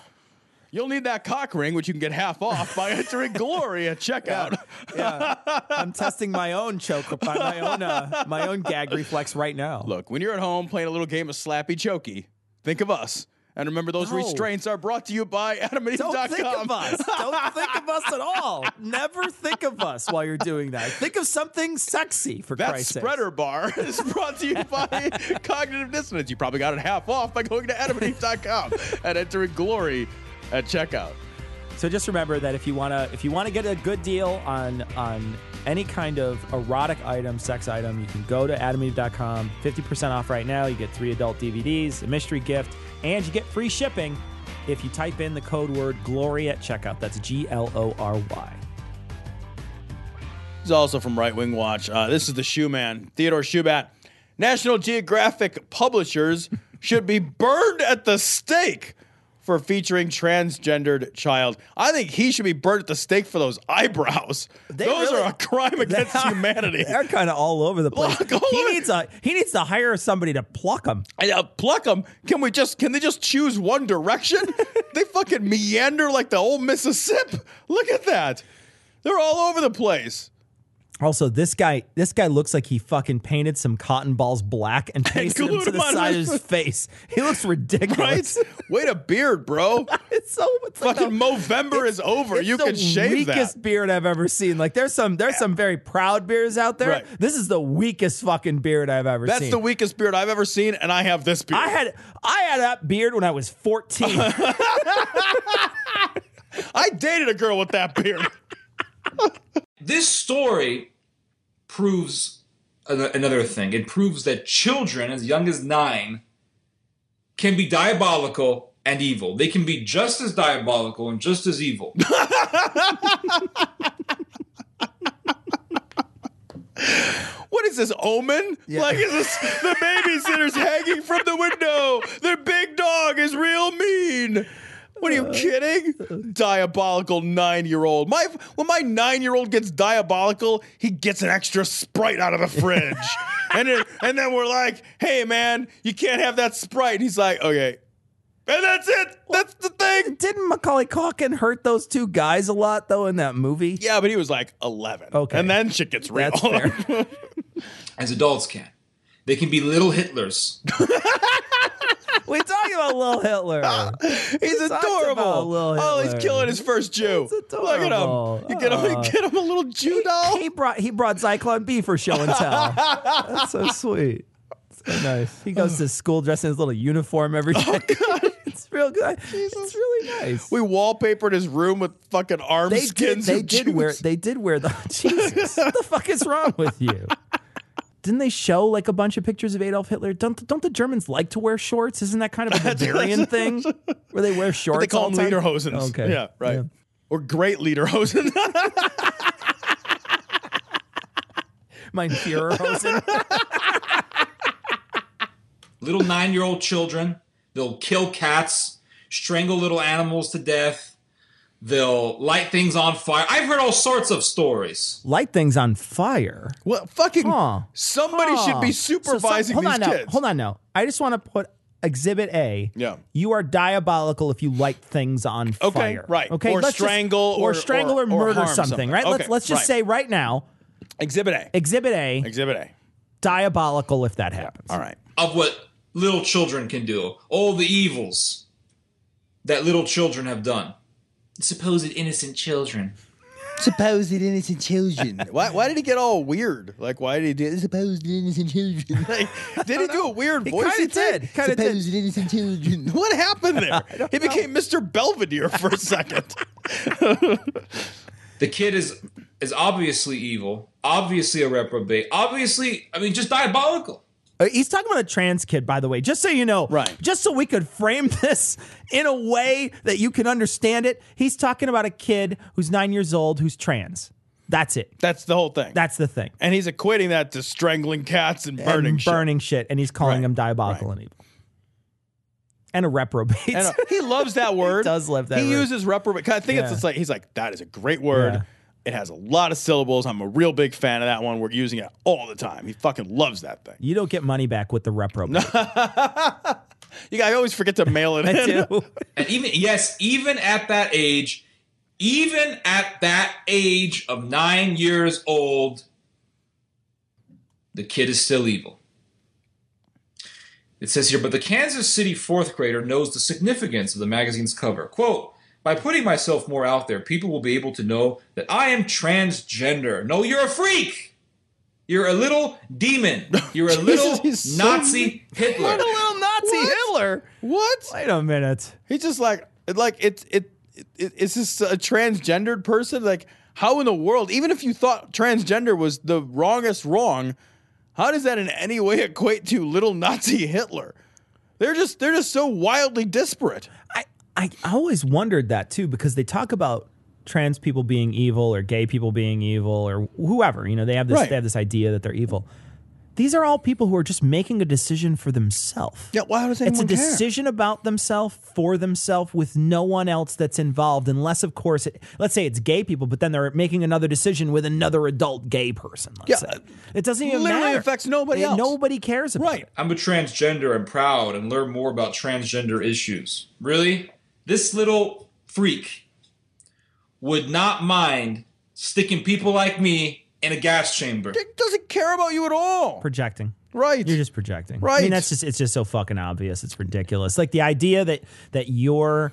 You'll need that cock ring, which you can get half off by entering Glory at checkout. Yeah, I'm testing my own choke, my own uh, my own gag reflex right now. Look, when you're at home playing a little game of slappy chokey, think of us. And remember, those No. restraints are brought to you by AdamandEve.com. Don't think of us. Don't think of us at all. Never think of us while you're doing that. Think of something sexy for That Christ's sake. spreader bar is brought to you by Cognitive Dissonance. You probably got it half off by going to AdamandEve.com and entering Glory at checkout. So just remember that if you wanna if you wanna get a good deal on on any kind of erotic item, sex item, you can go to adameve.com. 50% off right now. You get three adult DVDs, a mystery gift, and you get free shipping if you type in the code word glory at checkout. That's G L O R Y. He's also from Right Wing Watch. Uh, this is the Shoe Man, Theodore Shoebat. National Geographic publishers should be burned at the stake for featuring transgendered child. I think he should be burnt at the stake for those eyebrows. those really- are a crime against humanity. They're kind of all over the place. Look, he over- needs a he needs to hire somebody to pluck them. I, uh, pluck them. Can we just? Can they just choose one direction? they fucking meander like the old Mississippi. Look at that. They're all over the place. Also, this guy, this guy looks like he fucking painted some cotton balls black and pasted them to the on side of his- face. He looks Right? ridiculous. Wait a beard, bro. It's so it's like Fucking the- Movember is over. You can shave that. weakest beard I've ever seen. Like there's some there's some very proud beards out there. Right. This is the weakest fucking beard I've ever That's seen. That's the weakest beard I've ever seen, and I have this beard. I had I had that beard when I was 14. I dated a girl with that beard. This story proves an- another thing. It proves that children as young as nine can be diabolical and evil. They can be just as diabolical and just as evil. What is this omen? Like is this the babysitter's hanging from the window? Their big dog is real mean. What are you uh, kidding? Diabolical nine-year-old. My when my nine-year-old gets diabolical, he gets an extra sprite out of the fridge, and then, and then we're like, "Hey, man, you can't have that sprite." And he's like, "Okay," and that's it. That's the thing. Didn't Macaulay Culkin hurt those two guys a lot though in that movie? Yeah, but he was like eleven. Okay. and then shit gets real. That's fair. as adults can. They can be little Hitlers. we talking about Lil Hitler. He's talked adorable. Lil Oh, he's killing his first Jew. Look at him. You get him, you get him a little Jew doll. He brought he brought Zyklon B for show and tell. That's so sweet. So nice. He goes to school dressed in his little uniform every oh, day. it's real good. It's really nice. We wallpapered his room with fucking arm They did. skins. They of did Jews. wear. They did wear the. Jesus, what the fuck is wrong with you? Didn't they show like a bunch of pictures of Adolf Hitler? Don't don't the Germans like to wear shorts? Isn't that kind of a Bavarian thing where they wear shorts? But they call all them the time? lederhosens. Okay. Yeah, right. Yeah. Or great lederhosen. Mein Führerhosen. Little nine year old children. They'll kill cats, strangle little animals to death. They'll light things on fire. I've heard all sorts of stories. Light things on fire. well, fucking Huh. somebody Huh. should be So some- supervising hold these on now. Hold on now. I just want to put Exhibit A. Yeah. You are diabolical if you light things on Okay, fire. right. Okay. Or let's just- strangle or, or- strangle or, or- or murder harm something, something. right? Okay, let's let's just right. say right now, Exhibit A. Exhibit A, Exhibit A. diabolical if that happens. All right. Of what little children can do. All the evils that little children have done. Supposed innocent children. Supposed innocent children. why, why did he get all weird? Like, why did he do supposed innocent children? Like, did he do a weird He voice? kinda did. Kinda did. supposed innocent children. What happened there? He became Mr. Belvedere for a second. The kid is is obviously evil, obviously a reprobate, obviously, I mean, just diabolical. Uh, He's talking about a trans kid, by the way, just so you know. Right. Just so we could frame this in a way that you can understand it. He's talking about a kid who's nine years old who's trans. That's it. That's the whole thing. That's the thing. and he's equating that to strangling cats and burning and shit. burning shit, and he's calling Right, him diabolical right. and evil. And a reprobate. And uh, he loves that word. he does love that He word. uses reprobate. I think it's Yeah. just like he's like that is a great word. Yeah. It has a lot of syllables. I'm a real big fan of that one. We're using it all the time. He fucking loves that thing. You don't get money back with the repro. You guys always forget to mail it I in. do. And even yes, even at that age, even at that age of nine years old, the kid is still evil. It says here, but the Kansas City fourth grader knows the significance of the magazine's cover. Quote, by putting myself more out there, people will be able to know that I am transgender. No, you're a freak. You're a little demon. You're a little he's so Nazi Hitler. What a little Nazi Hitler. What? Wait a minute. He's just like it- like it it, it it's just a transgendered person. Like how in the world, even if you thought transgender was the wrongest wrong, how does that in any way equate to little Nazi Hitler? They're just they're just so wildly disparate. I, I always wondered that too because they talk about trans people being evil or gay people being evil or whoever. You know, they have this Right. they have this idea that they're evil. These are all people who are just making a decision for themselves. Yeah, why does anyone It's a care? decision about themselves for themselves with no one else that's involved, unless, of course, it, let's say it's gay people, but then they're making another decision with another adult gay person. Let's Yeah, say. it doesn't even literally matter. affects nobody It- else. Nobody cares about Right. it. I'm a transgender and proud and learn more about transgender issues. Really? This little freak would not mind sticking people like me in a gas chamber. It doesn't care about you at all. Projecting. Right. You're just projecting. Right. I mean, that's just it's just so fucking obvious. It's ridiculous. Like the idea that that you're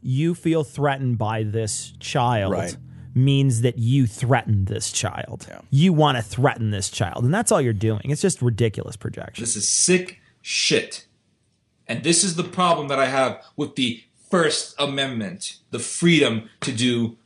you feel threatened by this child Right. means that you threaten this child. Yeah. You want to threaten this child, and that's all you're doing. It's just ridiculous projection. This is sick shit. And this is the problem that I have with the First Amendment the freedom to do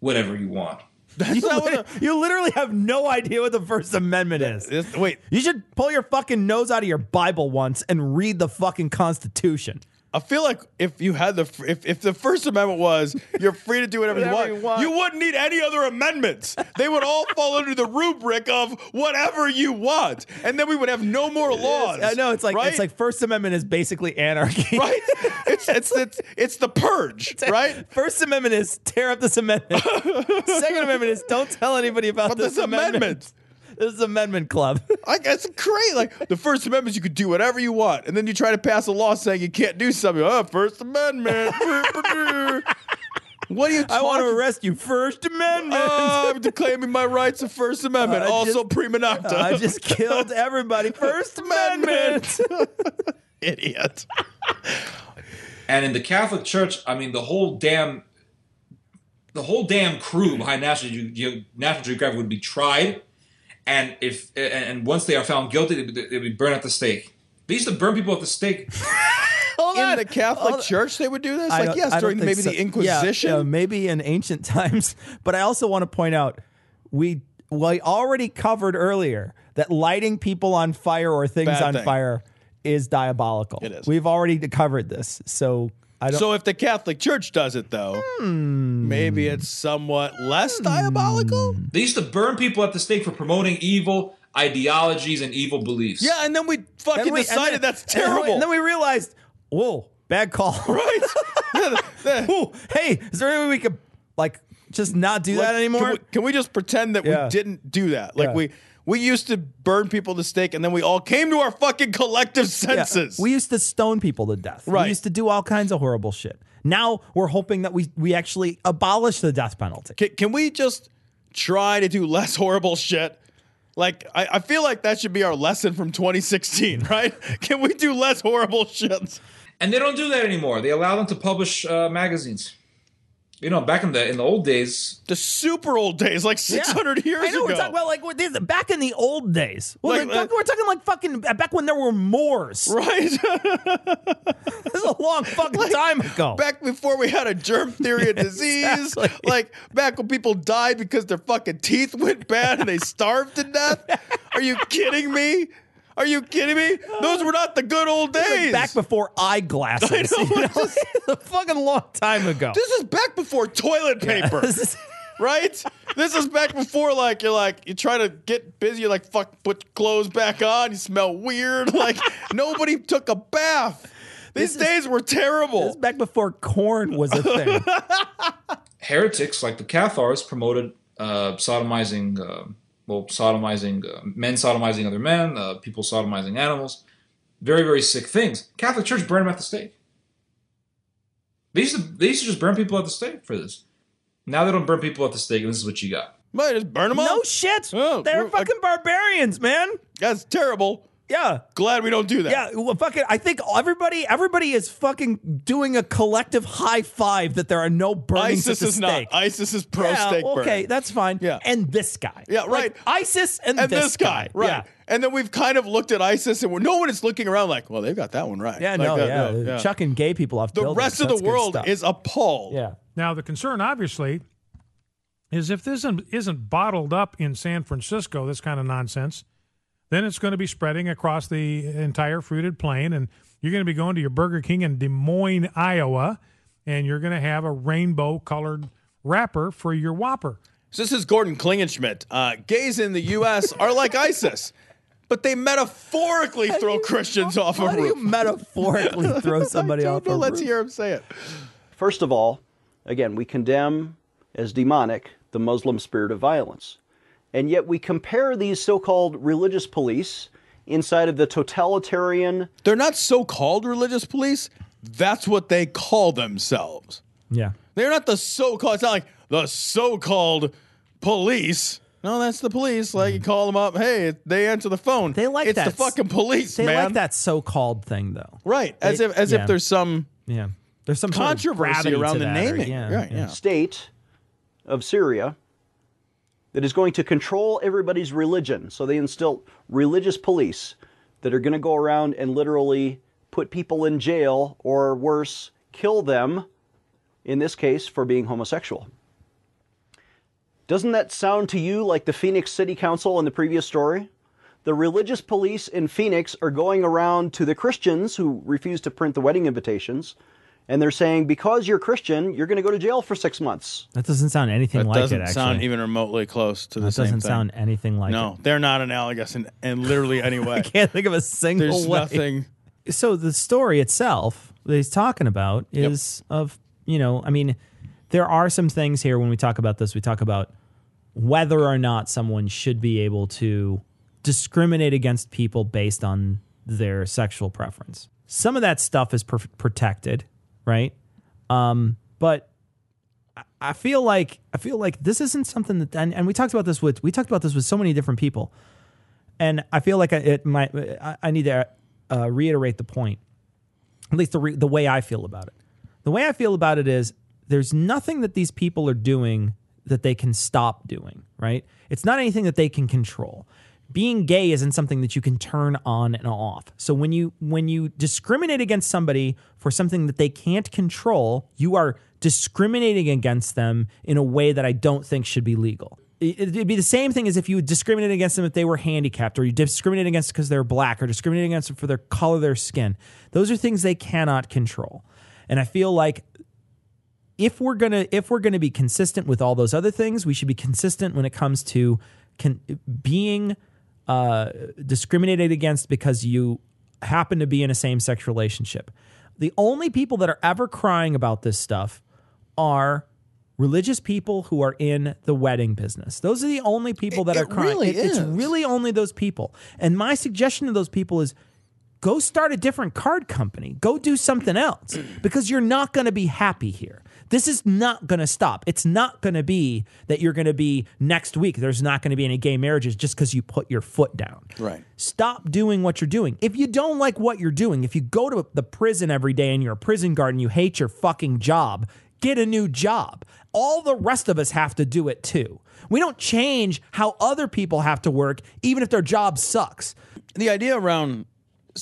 whatever you want. That's You, not lit- you literally have no idea what the First Amendment is. the- wait, You should pull your fucking nose out of your Bible once and read the fucking Constitution. I feel like if you had the if, if the First Amendment was you're free to do whatever, you, want, you want. you wouldn't need any other amendments. They would all fall under the rubric of whatever you want, and then we would have no more laws. I know it's like right? it's like First Amendment is basically anarchy. right. It's it's it's it's the purge, right? First Amendment is tear up this amendment. Second Amendment is don't tell anybody about this this amendment. amendment. This is Amendment Club. I guess it's great. Like the First Amendment, is you could do whatever you want, and then you try to pass a law saying you can't do something. Oh, First Amendment. what are you? I want to talking- arrest you. First Amendment. Oh, I'm declaiming my rights of First uh, Amendment. I also just- prima nocta. I just killed everybody. First Amendment. idiot. And in the Catholic Church, I mean, the whole damn, the whole damn crew behind National, Ge- Ge- National Geographic would be tried, and if and- and once they are found guilty, they'd be, burned at the stake. They used to burn people at the stake. Hold In on. the Catholic Hold on. Church, they would do this. I Like yes, I during maybe so. the Yeah, Inquisition. yeah, maybe in ancient times. But I also want to point out we we already covered earlier that lighting people on fire or things Bad on thing. fire is diabolical. It is. We've already covered this, so I don't. So if the Catholic Church does it, though, Hmm. maybe it's somewhat less diabolical. They used to burn people at the stake for promoting evil ideologies and evil beliefs. Yeah, and then we fucking Then we- decided then- that's and then we- terrible. And then we realized, whoa, bad call. right? Ooh, hey, is there any way we could like just not do Like, that anymore? Can we, can we just pretend that Yeah. we didn't do that? Like Yeah. we we used to burn people to stake, and then we all came to our fucking collective Yeah. senses. We used to stone people to death. Right. We used to do all kinds of horrible shit. Now we're hoping that we we actually abolish the death penalty. can, can we just try to do less horrible shit? Like I, I feel like that should be our lesson from 2016, right? Can we do less horrible shit? and they don't do that anymore. They allow them to publish uh, magazines. You know, back in the in the old days, The super old days, like 600 years I know ago. we're talking about like what- this- back in the old days. Well, Like, we're, talking, uh, we're talking like fucking back when there were Moors. right? This is a long fucking time ago. back before we had a germ theory of disease, Exactly. like back when people died because their fucking teeth went bad and they starved to death. Are you kidding me? Are you kidding me? Those were not the good old This is days. back before eyeglasses. I know, you know? just- a fucking long time ago. this is back before toilet paper, This is- right? This is back before like you're like you try to get busy, you're like fuck, put clothes back on, you smell weird. Like nobody took a bath. These This is- days were terrible. this is back before corn was a thing. heretics like the Cathars promoted uh, sodomizing, uh, well, sodomizing uh, men, sodomizing other men, uh, people sodomizing animals. Very, very sick things. Catholic Church burned them at the stake. They used to, they used to just burn people at the stake for this. Now they don't burn people at the stake, and this is what you got. Might just burn them all. No all. shit. Oh, They're I- fucking barbarians, man. That's terrible. Yeah. Glad we don't do that. Yeah, well, fucking. I think everybody, everybody is fucking doing a collective high five that there are no burnings ISIS at the is not. ISIS is pro yeah, steak okay, burning. that's fine. Yeah. and this guy. Yeah, Like, right. ISIS and, and this, guy, right? Yeah. And then we've kind of looked at ISIS, and we're, no one is looking around like, well, they've got that one right. Yeah, Like, no, uh, yeah, yeah. chucking gay people off. The buildings, rest of the good world is appalled. Yeah. Now the concern, obviously, is if this isn't, isn't bottled up in San Francisco, this kind of nonsense, then it's going to be spreading across the entire fruited plain, and you're going to be going to your Burger King in Des Moines, Iowa, and you're going to have a rainbow-colored wrapper for your Whopper. So this is Gordon Klingenschmitt. Uh, gays in the U.S. are like ISIS, but they metaphorically throw Christians off a How do you metaphorically throw somebody off a No, let's roof? hear him say it. First of all, again, we condemn as demonic the Muslim spirit of violence. And yet we compare these so called religious police inside of the totalitarian. They're not so called religious police. That's what they call themselves. Yeah. They're not the so called, it's not like the so called police. No, that's the police. Like you call them up, hey, they answer the phone. They like it's that. the fucking police, They man. like that so-called thing, though. Right, as They- if as yeah. if there's some Yeah. There's some sort of controversy gravity around the that, or- naming. yeah, right, yeah. yeah. state of Syria that is going to control everybody's religion. So they instill religious police that are going to go around and literally put people in jail or worse, kill them, in this case, for being homosexual. Doesn't that sound to you like the Phoenix City Council in the previous story? The religious police in Phoenix are going around to the Christians who refuse to print the wedding invitations, and they're saying, because you're Christian, you're going to go to jail for six months. That doesn't sound anything That like doesn't it. Actually, sound even remotely close to the That same doesn't thing. sound anything like no, they're not analogous in, in literally any way. I can't think of a single There's way. nothing. So the story itself that he's talking about is of you know, I mean, there are some things here when we talk about this. We talk about whether or not someone should be able to discriminate against people based on their sexual preference. Some of that stuff is per- protected, right? Um, but I- feel like I feel like this isn't something that, and, and we talked about this with we talked about this with so many different people, and I feel like I- it might I, I need to uh, reiterate the point, at least the re, the way I feel about it. The way I feel about it is there's nothing that these people are doing that they can stop doing. Right? It's not anything that they can control. Being gay isn't something that you can turn on and off. So when you when you discriminate against somebody for something that they can't control, you are discriminating against them in a way that I don't think should be legal. It- It'd be the same thing as if you discriminate against them if they were handicapped, or you discriminate against because they're black, or discriminate against them for their color of their skin. Those are things they cannot control. And I feel like if we're gonna if we're gonna be consistent with all those other things, we should be consistent when it comes to being uh, discriminated against because you happen to be in a same sex relationship. The only people that are ever crying about this stuff are religious people who are in the wedding business. Those are the only people that It- are crying. really It- It's really only those people. And my suggestion to those people is go start a different card company. Go do something else because you're not going to be happy here. This is not going to stop. It's not going to be that you're going to be next week. There's not going to be any gay marriages just because you put your foot down. Right. Stop doing what you're doing. If you don't like what you're doing, if you go to the prison every day and you're a prison guard and you hate your fucking job, get a new job. All the rest of us have to do it too. We don't change how other people have to work, even if their job sucks. The idea around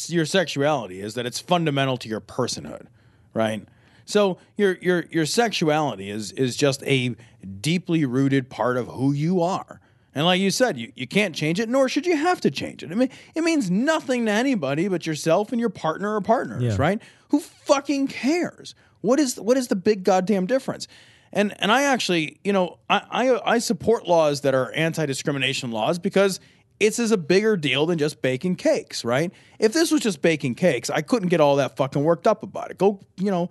your sexuality is that it's fundamental to your personhood, right? So your your your sexuality is is just a deeply rooted part of who you are. And like you said, you, you can't change it, nor should you have to change it. I mean, it means nothing to anybody but yourself and your partner or partners, Yeah. right? Who fucking cares? What is what is the big goddamn difference? And and I actually, you know, I I, I support laws that are anti-discrimination laws because it's as a bigger deal than just baking cakes, right? If this was just baking cakes, I couldn't get all that fucking worked up about it. Go, you know,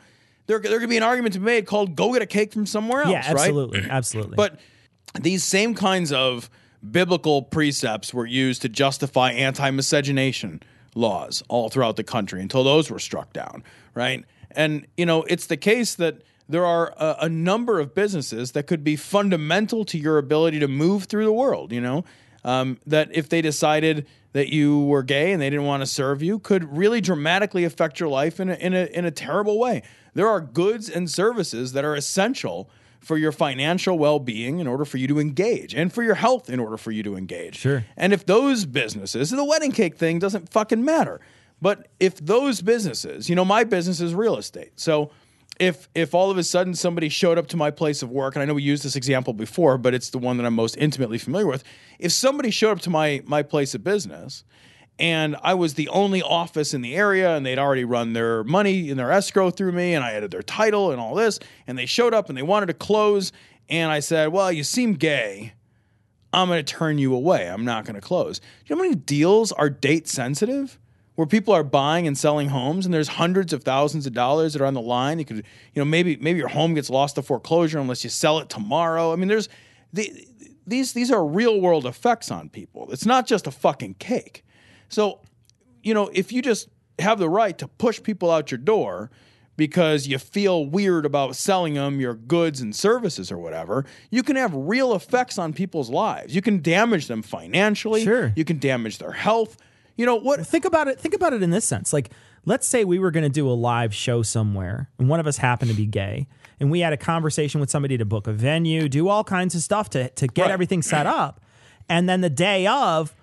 there there could be an argument to be made called "Go get a cake from somewhere else," yeah, right? absolutely, absolutely. But these same kinds of biblical precepts were used to justify anti-miscegenation laws all throughout the country until those were struck down, right? And you know, it's the case that there are a, a number of businesses that could be fundamental to your ability to move through the world. You know, um, that if they decided that you were gay and they didn't want to serve you, could really dramatically affect your life in a, in a in a terrible way. There are goods and services that are essential for your financial well-being in order for you to engage and for your health in order for you to engage. Sure. And if those businesses, the wedding cake thing doesn't fucking matter. But if those businesses, you know, my business is real estate. So if if all of a sudden somebody showed up to my place of work, and I know we used this example before, but it's the one that I'm most intimately familiar with. If somebody showed up to my my place of business and I was the only office in the area, and they'd already run their money in their escrow through me, and I had their title and all this, and they showed up and they wanted to close, and I said, "Well, you seem gay. I'm going to turn you away. I'm not going to close." Do you know how many deals are date sensitive? Where people are buying and selling homes, and there's hundreds of thousands of dollars that are on the line. You could, you know, maybe maybe your home gets lost to foreclosure unless you sell it tomorrow. I mean, there's the, these these are real world effects on people. It's not just a fucking cake. So, you know, if you just have the right to push people out your door because you feel weird about selling them your goods and services or whatever, you can have real effects on people's lives. You can damage them financially. Sure. You can damage their health. You know what? Think about it. Think about it in this sense. Like, let's say we were going to do a live show somewhere, and one of us happened to be gay, and we had a conversation with somebody to book a venue, do all kinds of stuff to to get everything set up, and then the day of,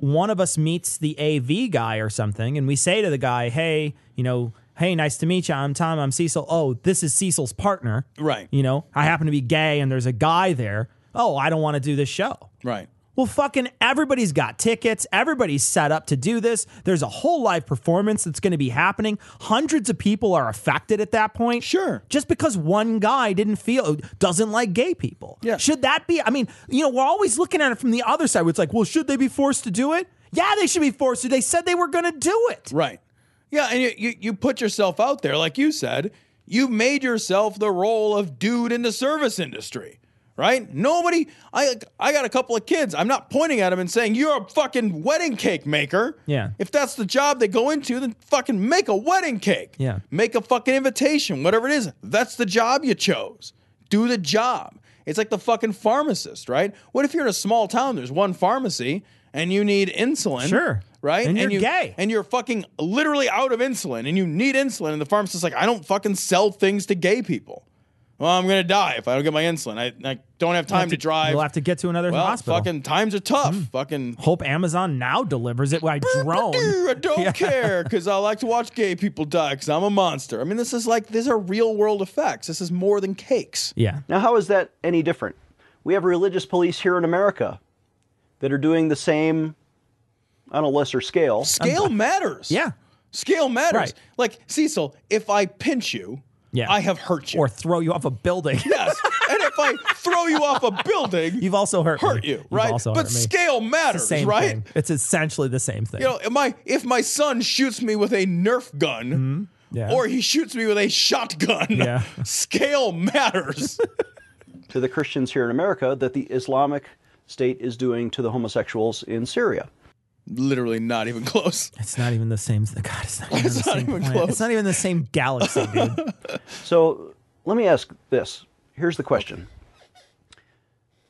one of us meets the AV guy or something, and we say to the guy, "Hey, you know." Hey, nice to meet you. I'm Tom. I'm Cecil. Oh, this is Cecil's partner. Right. You know, I happen to be gay and there's a guy there. Oh, I don't want to do this show. Right. Well, fucking everybody's got tickets. Everybody's set up to do this. There's a whole live performance that's going to be happening. Hundreds of people are affected at that point. Sure. Just because one guy didn't feel, doesn't like gay people. Yeah. Should that be, I mean, you know, we're always looking at it from the other side where it's like, well, should they be forced to do it? Yeah, they should be forced to. They said they were going to do it. Right. Yeah, and you, you you put yourself out there, like you said. You made yourself the role of dude in the service industry, right? Nobody. I I got a couple of kids. I'm not pointing at them and saying you're a fucking wedding cake maker. Yeah. If that's the job they go into, then fucking make a wedding cake. Yeah. Make a fucking invitation, whatever it is. That's the job you chose. Do the job. It's like the fucking pharmacist, right? What if you're in a small town? There's one pharmacy and you need insulin. Sure. Right? And you're you, gay. And you're fucking literally out of insulin and you need insulin. And the pharmacist's like, I don't fucking sell things to gay people. Well, I'm going to die if I don't get my insulin. I, I don't have time have to, drive. You'll have to get to another well, hospital. Fucking times are tough. Mm. Fucking. Hope Amazon now delivers it by drone. I don't care because I like to watch gay people die because I'm a monster. I mean, this is like, these are real world effects. This is more than cakes. Yeah. Now, how is that any different? We have religious police here in America that are doing the same on a lesser scale. Scale matters. Yeah. Scale matters. Right. Like, Cecil, if I pinch you, Yeah. I have hurt you. Or throw you off a building. yes. and if I throw you off a building, You've also hurt, hurt me. you, You've right? also but hurt me. scale matters, same right? thing. It's essentially the same thing. You know, am I, if my son shoots me with a Nerf gun, Mm-hmm. Yeah. or he shoots me with a shotgun, Yeah. scale matters. to the Christians here in America that the Islamic State is doing to the homosexuals in Syria. Literally not even close. It's not even the same. God, it's not even It's the not same even close. It's not even the same galaxy, dude. So let me ask this. Here's the question.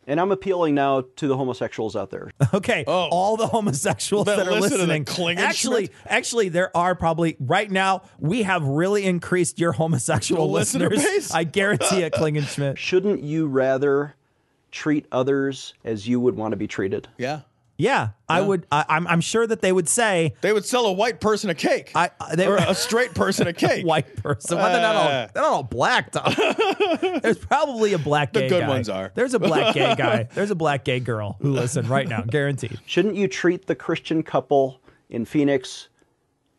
And I'm appealing now to the homosexuals out there. Okay, oh. all the homosexuals That that, are listen to the listening. Actually, Schmidt? actually, there are probably right now. We have really increased your homosexual The listeners. base? I guarantee it, Klingon Schmidt. Shouldn't you rather treat others as you would want to be treated? Yeah. Yeah, I would. I, I'm. I'm sure that they would say they would sell a white person a cake. I, they or a straight person a cake. white person. Well, they're not all. Uh. They're not all black. Tom. There's probably a black The gay good guy. ones are. There's a black gay guy. There's a black gay girl who listen right now, guaranteed. Shouldn't you treat the Christian couple in Phoenix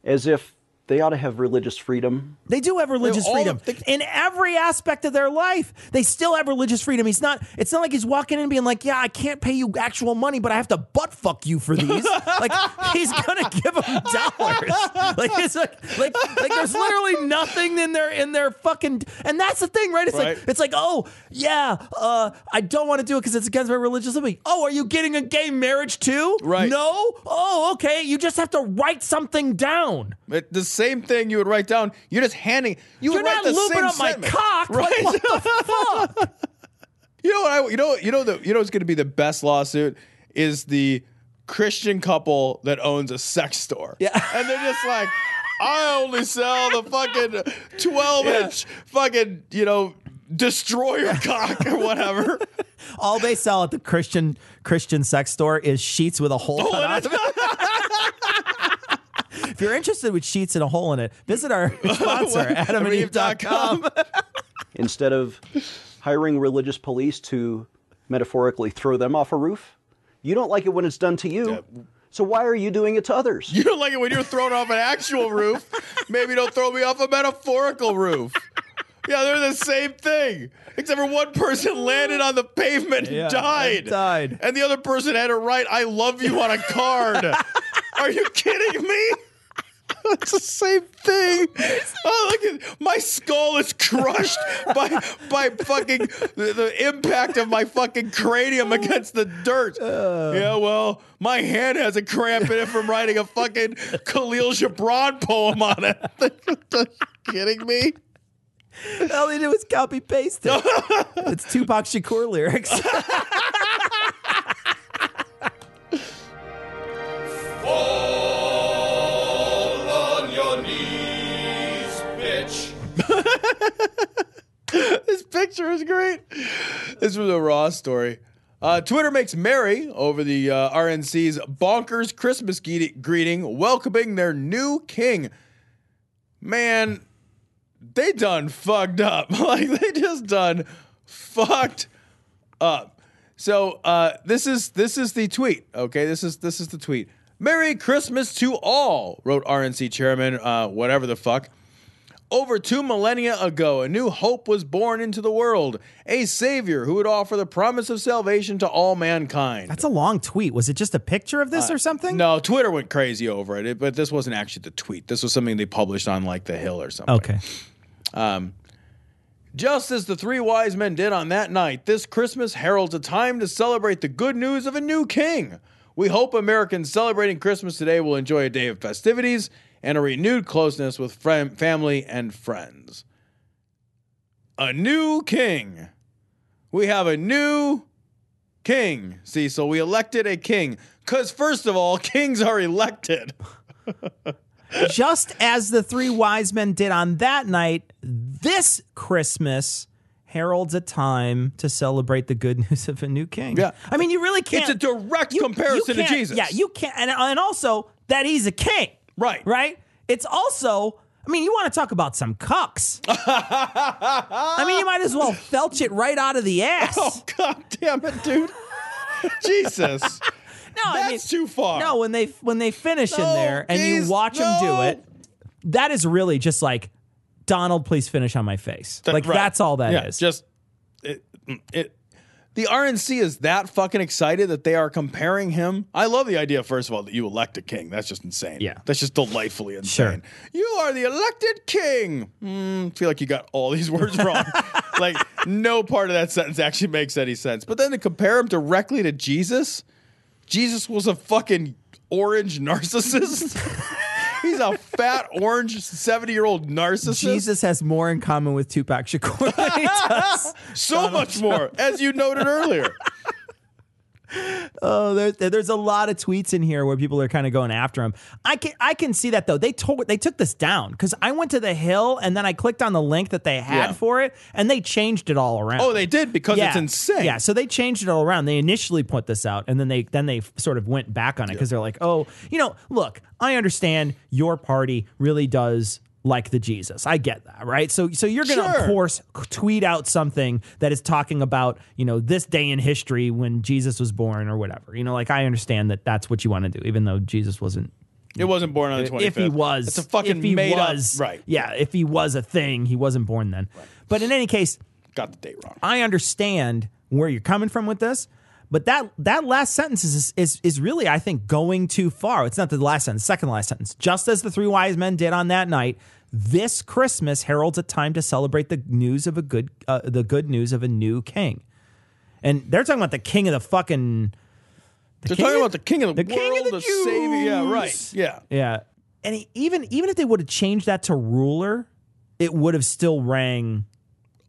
as if They ought to have religious freedom. They do have religious all freedom in every aspect of their life. They still have religious freedom. He's not. It's not like he's walking in and being like, "Yeah, I can't pay you actual money, but I have to butt fuck you for these." like he's gonna give them dollars. Like it's like like like there's literally nothing in their in their fucking. And that's the thing, right? It's Right. like it's like, oh yeah, uh, I don't want to do it because it's against my religious liberty. Oh, are you getting a gay marriage too? Right. No. Oh, okay. You just have to write something down. It, the same thing you would write down. You're just handing. You write not the lubing up my sentiment. cock. Like, right? what the fuck? You know what? I, you know. You know the. You know what's going to be the best lawsuit is the Christian couple that owns a sex store. Yeah, and they're just like, I only sell the fucking twelve inch fucking you know destroyer cock or whatever. All they sell at the Christian Christian sex store is sheets with a hole Oh, cut out of it. If you're interested with sheets and a hole in it, visit our sponsor, adamandeve.com. Instead of hiring religious police to metaphorically throw them off a roof, you don't like it when it's done to you. So why are you doing it to others? You don't like it when you're thrown off an actual roof. Maybe don't throw me off a metaphorical roof. Yeah, they're the same thing. Except for one person landed on the pavement and Yeah, died. and died. And the other person had to write I love you on a card. Are you kidding me? It's the same thing. Oh, look at my skull is crushed by by fucking the, the impact of my fucking cranium against the dirt. Uh. yeah, well, my hand has a cramp in it from writing a fucking Khalil Gibran poem on it. Are you kidding me? All they did was copy paste it. it's Tupac Shakur lyrics. on this picture is great. This was a raw story. Uh, Twitter makes merry over the uh, RNC's bonkers Christmas ge- greeting, welcoming their new king. Man, they done fucked up. like they just done fucked up. So uh, this is this is the tweet. Okay, this is this is the tweet. Merry Christmas to all, wrote RNC chairman, uh, whatever the fuck. Over two millennia ago, a new hope was born into the world, a savior who would offer the promise of salvation to all mankind. That's a long tweet. Was it just a picture of this Uh, or something? No, Twitter went crazy over it, but this wasn't actually the tweet. This was something they published on like The Hill or something. Okay. Um, just as the three wise men did on that night, this Christmas heralds a time to celebrate the good news of a new king. We hope Americans celebrating Christmas today will enjoy a day of festivities and a renewed closeness with fam- family and friends. A new king. We have a new king, Cecil. We elected a king. Because, first of all, kings are elected. Just as the three wise men did on that night, this Christmas heralds a time to celebrate the good news of a new king. Yeah. I mean, you really can't. It's a direct you- comparison you to Jesus. Yeah, you can't. And, and also that he's a king. Right. Right? It's also. I mean, you want to talk about some cucks. I mean, you might as well felch it right out of the ass. Oh, God damn it, dude. Jesus. No, I mean, That's too far. No, when they when they finish in there and you geez, watch them do it, that is really just like Donald, please finish on my face. Th- like right. that's all that is. yeah, Just it, it. The RNC is that fucking excited that they are comparing him. I love the idea, first of all, that you elect a king. That's just insane. Yeah. That's just delightfully insane. Sure. You are the elected king. Mm, feel like you got all these words wrong. like, no part of that sentence actually makes any sense. But then to compare him directly to Jesus, Jesus was a fucking orange narcissist. He's a fat orange 70 year old narcissist. Jesus has more in common with Tupac Shakur than he does. so much more, as you noted earlier. Oh, there, there's a lot of tweets in here where people are kind of going after him. I can I can see that though. They told they took this down because I went to the Hill and then I clicked on the link that they had Yeah. for it and they changed it all around. Oh, they did because yeah. it's insane. Yeah, so they changed it all around. They initially put this out, and then they then they sort of went back on it because they're like, oh, you know, look, I understand your party really does like the Jesus. I get that, right? So so you're gonna Sure. of course tweet out something that is talking about you know this day in history when Jesus was born or whatever. You know, like I understand that that's what you want to do, even though Jesus wasn't It wasn't born on the 25th. If he was, It's a fucking if he made was, up. Right. Yeah, if he was a thing, he wasn't born then. But in any case, Got the date wrong. I understand where you're coming from with this, but that that last sentence is is is really, I think, going too far. It's not the last sentence, second last sentence. Just as the three wise men did on that night, this Christmas heralds a time to celebrate the news of a good uh, the good news of a new king. And they're talking about the king of the fucking. They're talking about the king of the, the king world, of the the savior. Yeah, right. Yeah. Yeah. And he- even even if they would have changed that to ruler, it would have still rang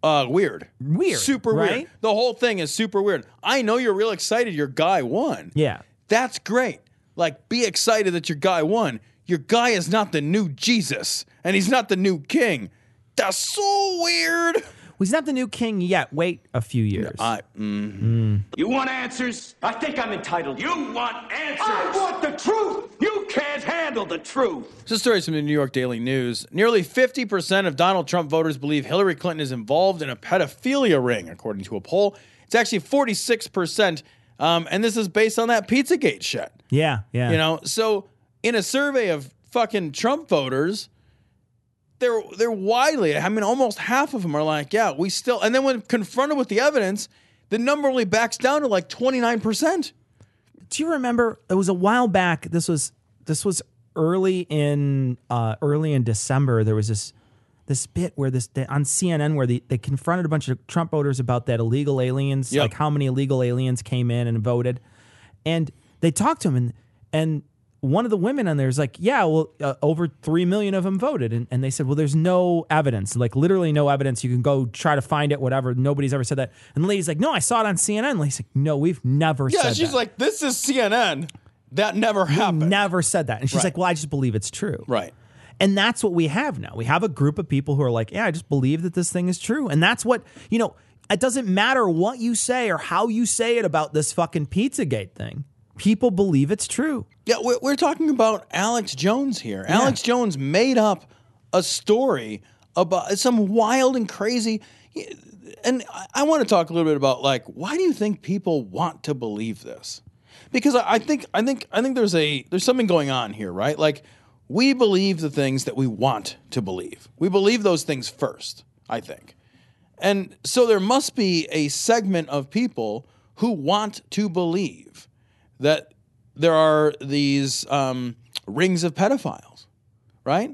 Uh, weird. Weird, Super right? weird. The whole thing is super weird. I know you're real excited your guy won. Yeah. That's great. Like, be excited that your guy won. Your guy is not the new Jesus, and he's not the new king. That's so weird. Well, he's not the new king yet. Wait a few years. I, mm. You want answers? I think I'm entitled. You want answers? I want the truth. You can't handle the truth. This is a story is from the New York Daily News. Nearly 50% of Donald Trump voters believe Hillary Clinton is involved in a pedophilia ring, according to a poll. It's actually 46%. Um, and this is based on that Pizzagate shit. Yeah, yeah. You know, so in a survey of fucking Trump voters, they're they're widely. I mean, almost half of them are like, yeah, we still. And then when confronted with the evidence, the number only backs down to like twenty nine percent. Do you remember? It was a while back. This was this was early in uh, early in December. There was this this bit where this on CNN where they, they confronted a bunch of Trump voters about that illegal aliens, Yep. like how many illegal aliens came in and voted, and they talked to him and and one of the women on there is like, yeah, well, uh, over three million of them voted, and, and they said, well, there's no evidence, like literally no evidence. You can go try to find it, whatever. Nobody's ever said that. And the lady's like, no, I saw it on CNN. And lady's like, no, we've never Yeah, said that. Yeah, she's like, this is CNN. That never We happened. never said that. And she's Right. like, well, I just believe it's true. Right. And that's what we have now. We have a group of people who are like, yeah, I just believe that this thing is true. And that's what, you know, it doesn't matter what you say or how you say it about this fucking Pizzagate thing. People believe it's true. Yeah, we're, we're talking about Alex Jones here. Alex Jones made up a story about some wild and crazy. And I, I want to talk a little bit about like why do you think people want to believe this? Because I, I think I think I think there's a there's something going on here, right? Like we believe the things that we want to believe. We believe those things first. I think. And so there must be a segment of people who want to believe that there are these um, rings of pedophiles, right?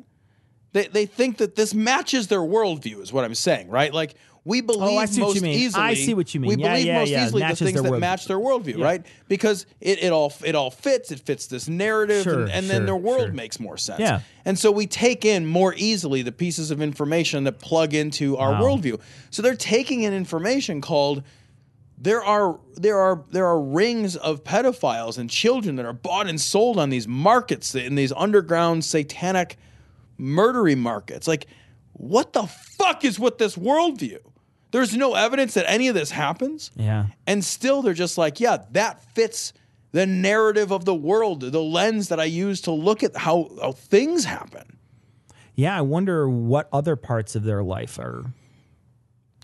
They, they think that this matches their worldview, is what I'm saying, right? Like we believe Oh, I see what most you mean. easily. I see what you mean. We Yeah, believe yeah, most yeah. easily the things that worldview. match their worldview, right? Because it, it all it all fits. It fits this narrative, Sure, and, and then their world sure. makes more sense. Yeah. And so we take in more easily the pieces of information that plug into our Wow. worldview. So they're taking in information called there are there are there are rings of pedophiles and children that are bought and sold on these markets in these underground satanic murdery markets. Like, what the fuck is with this worldview? There's no evidence that any of this happens. Yeah. And still they're just like, yeah, that fits the narrative of the world, the lens that I use to look at how, how things happen. Yeah, I wonder what other parts of their life are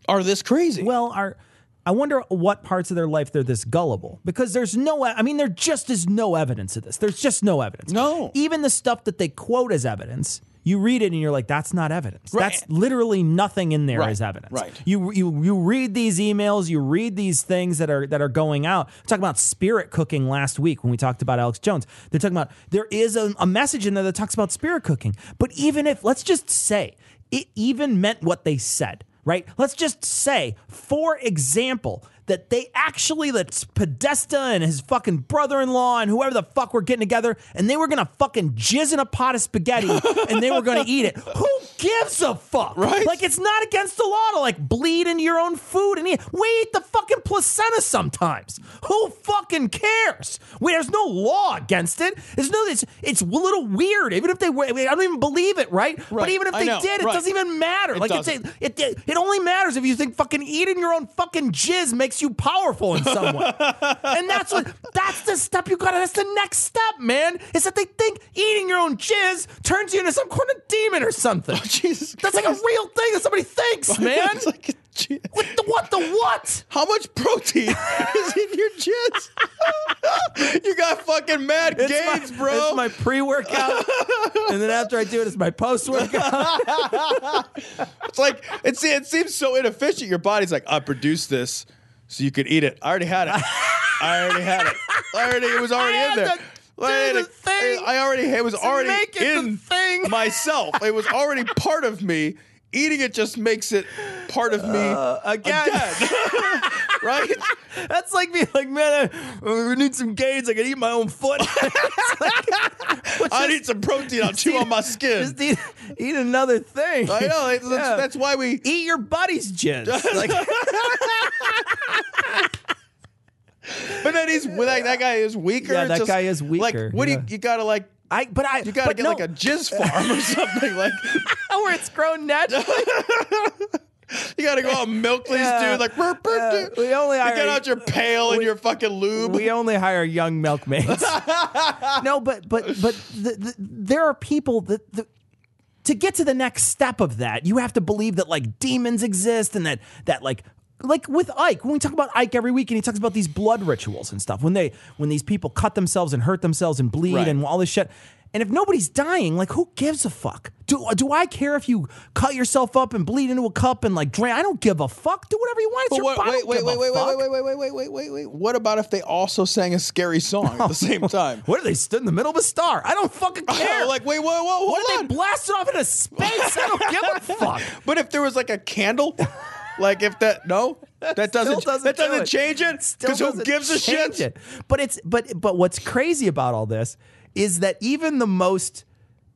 are this crazy. Well, are I wonder what parts of their life they're this gullible because there's no I mean there just is no evidence of this. There's just no evidence. No. Even the stuff that they quote as evidence, you read it and you're like that's not evidence. Right. That's literally nothing in there as Right, evidence. right. You you you read these emails, you read these things that are that are going out. Talking about spirit cooking last week when we talked about Alex Jones. They're talking about there is a, a message in there that talks about spirit cooking. But even if let's just say it even meant what they said, right? Let's just say, for example, that they actually that Podesta and his fucking brother-in-law and whoever the fuck were getting together and they were gonna fucking jizz in a pot of spaghetti and they were gonna eat it. Who gives a fuck? Right? Like it's not against the law to like bleed into your own food and eat. We eat the fucking placenta sometimes. Who fucking cares? We, there's no law against it. There's no. It's it's a little weird. Even if they, were- I don't even believe it, right? right. But even if they know. did, it Right. doesn't even matter. It like it's, doesn't. it, it, it only matters if you think fucking eating your own fucking jizz makes you powerful in some way. and that's what that's the step you gotta. That's the next step, man. Is that they think eating your own jizz turns you into some kind of demon or something. Oh, Jesus, that's like a real thing that somebody thinks, man. It's like, What the what? The what? How much protein is in your jizz? you got fucking mad It's gains, my, bro. It's my pre-workout, and then after I do it, it's my post-workout. it's like it's it seems so inefficient. Your body's like, I produced this so you could eat it. I already had it. I already had it. I already it was already in there. I the I already it was already it in thing. myself. It was already part of me. Eating it just makes it part of me Uh, again. right? That's like me, like man, I, we need some gains. I can eat my own foot. I need some protein. I'll chew on my skin. Just eat, eat another thing. I know. That's, that's, that's why we eat your buddy's jizz. Like, But then he's like that guy is weaker. Yeah, that just- guy is weaker, Like what yeah. do you you gotta like I but I you gotta get no. like a jizz farm or something like where it's grown naturally. You gotta go out and milk these Yeah. dudes like burp, burp, Yeah, dude. we only you get out your pail and your fucking lube. We only hire young milkmaids. no, but but but the, the, there are people that. that to get to the next step of that, you have to believe that like demons exist and that that like like with Ike, when we talk about Ike every week and he talks about these blood rituals and stuff, when they when these people cut themselves and hurt themselves and bleed Right. and all this shit. And if nobody's dying, like who gives a fuck? Do do I care if you cut yourself up and bleed into a cup and like drain? I don't give a fuck. Do whatever you want. It's your what, body. Wait, wait, wait, wait, wait, wait, wait, wait, wait, wait, wait, wait, wait. What about if they also sang a scary song at the oh, same time? What if they stood in the middle of a star? I don't fucking care. like, wait, whoa, whoa, what if on. they blasted off into space? I don't give a fuck. But if there was like a candle, like if that no, that doesn't, doesn't that doesn't do it. change it because who gives a shit? it. But it's but but what's crazy about all this is that even the most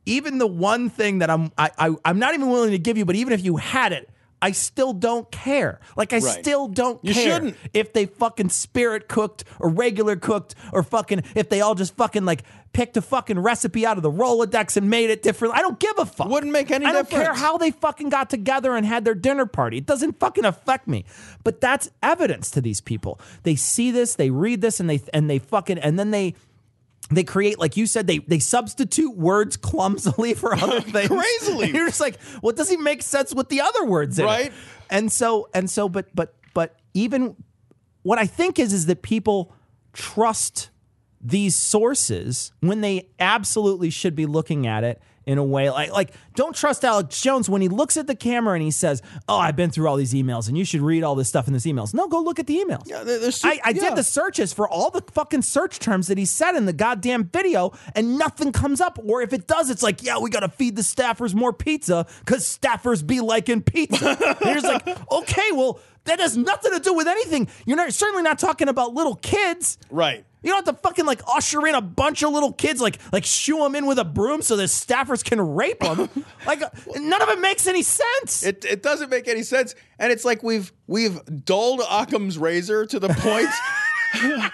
even the one thing that I'm I, I I'm not even willing to give you, but even if you had it, I still don't care. Like I Right. still don't You care shouldn't. if they fucking spirit cooked or regular cooked or fucking if they all just fucking like picked a fucking recipe out of the Rolodex and made it different. I don't give a fuck. Wouldn't make any difference. I don't care how they fucking got together and had their dinner party. It doesn't fucking affect me. But that's evidence to these people. They see this, they read this, and they and they fucking and then they they create like you said they they substitute words clumsily for other things Crazily. you're just like well it doesn't make sense with the other words in it. Right. and so and so but but but even what i think is is that people trust these sources when they absolutely should be looking at it in a way like like don't trust Alex Jones when he looks at the camera and he says, "Oh, I've been through all these emails and you should read all this stuff in these emails." No, go look at the emails. Yeah, I, I yeah. did the searches for all the fucking search terms that he said in the goddamn video, and nothing comes up. Or if it does, it's like, yeah, we got to feed the staffers more pizza because staffers be liking pizza. and like, okay, well, that has nothing to do with anything. You're not certainly not talking about little kids. Right. You don't have to fucking like usher in a bunch of little kids, like like shoo them in with a broom so the staffers can rape them. like none of it makes any sense. It, it doesn't make any sense, and it's like we've we've dulled Occam's razor to the point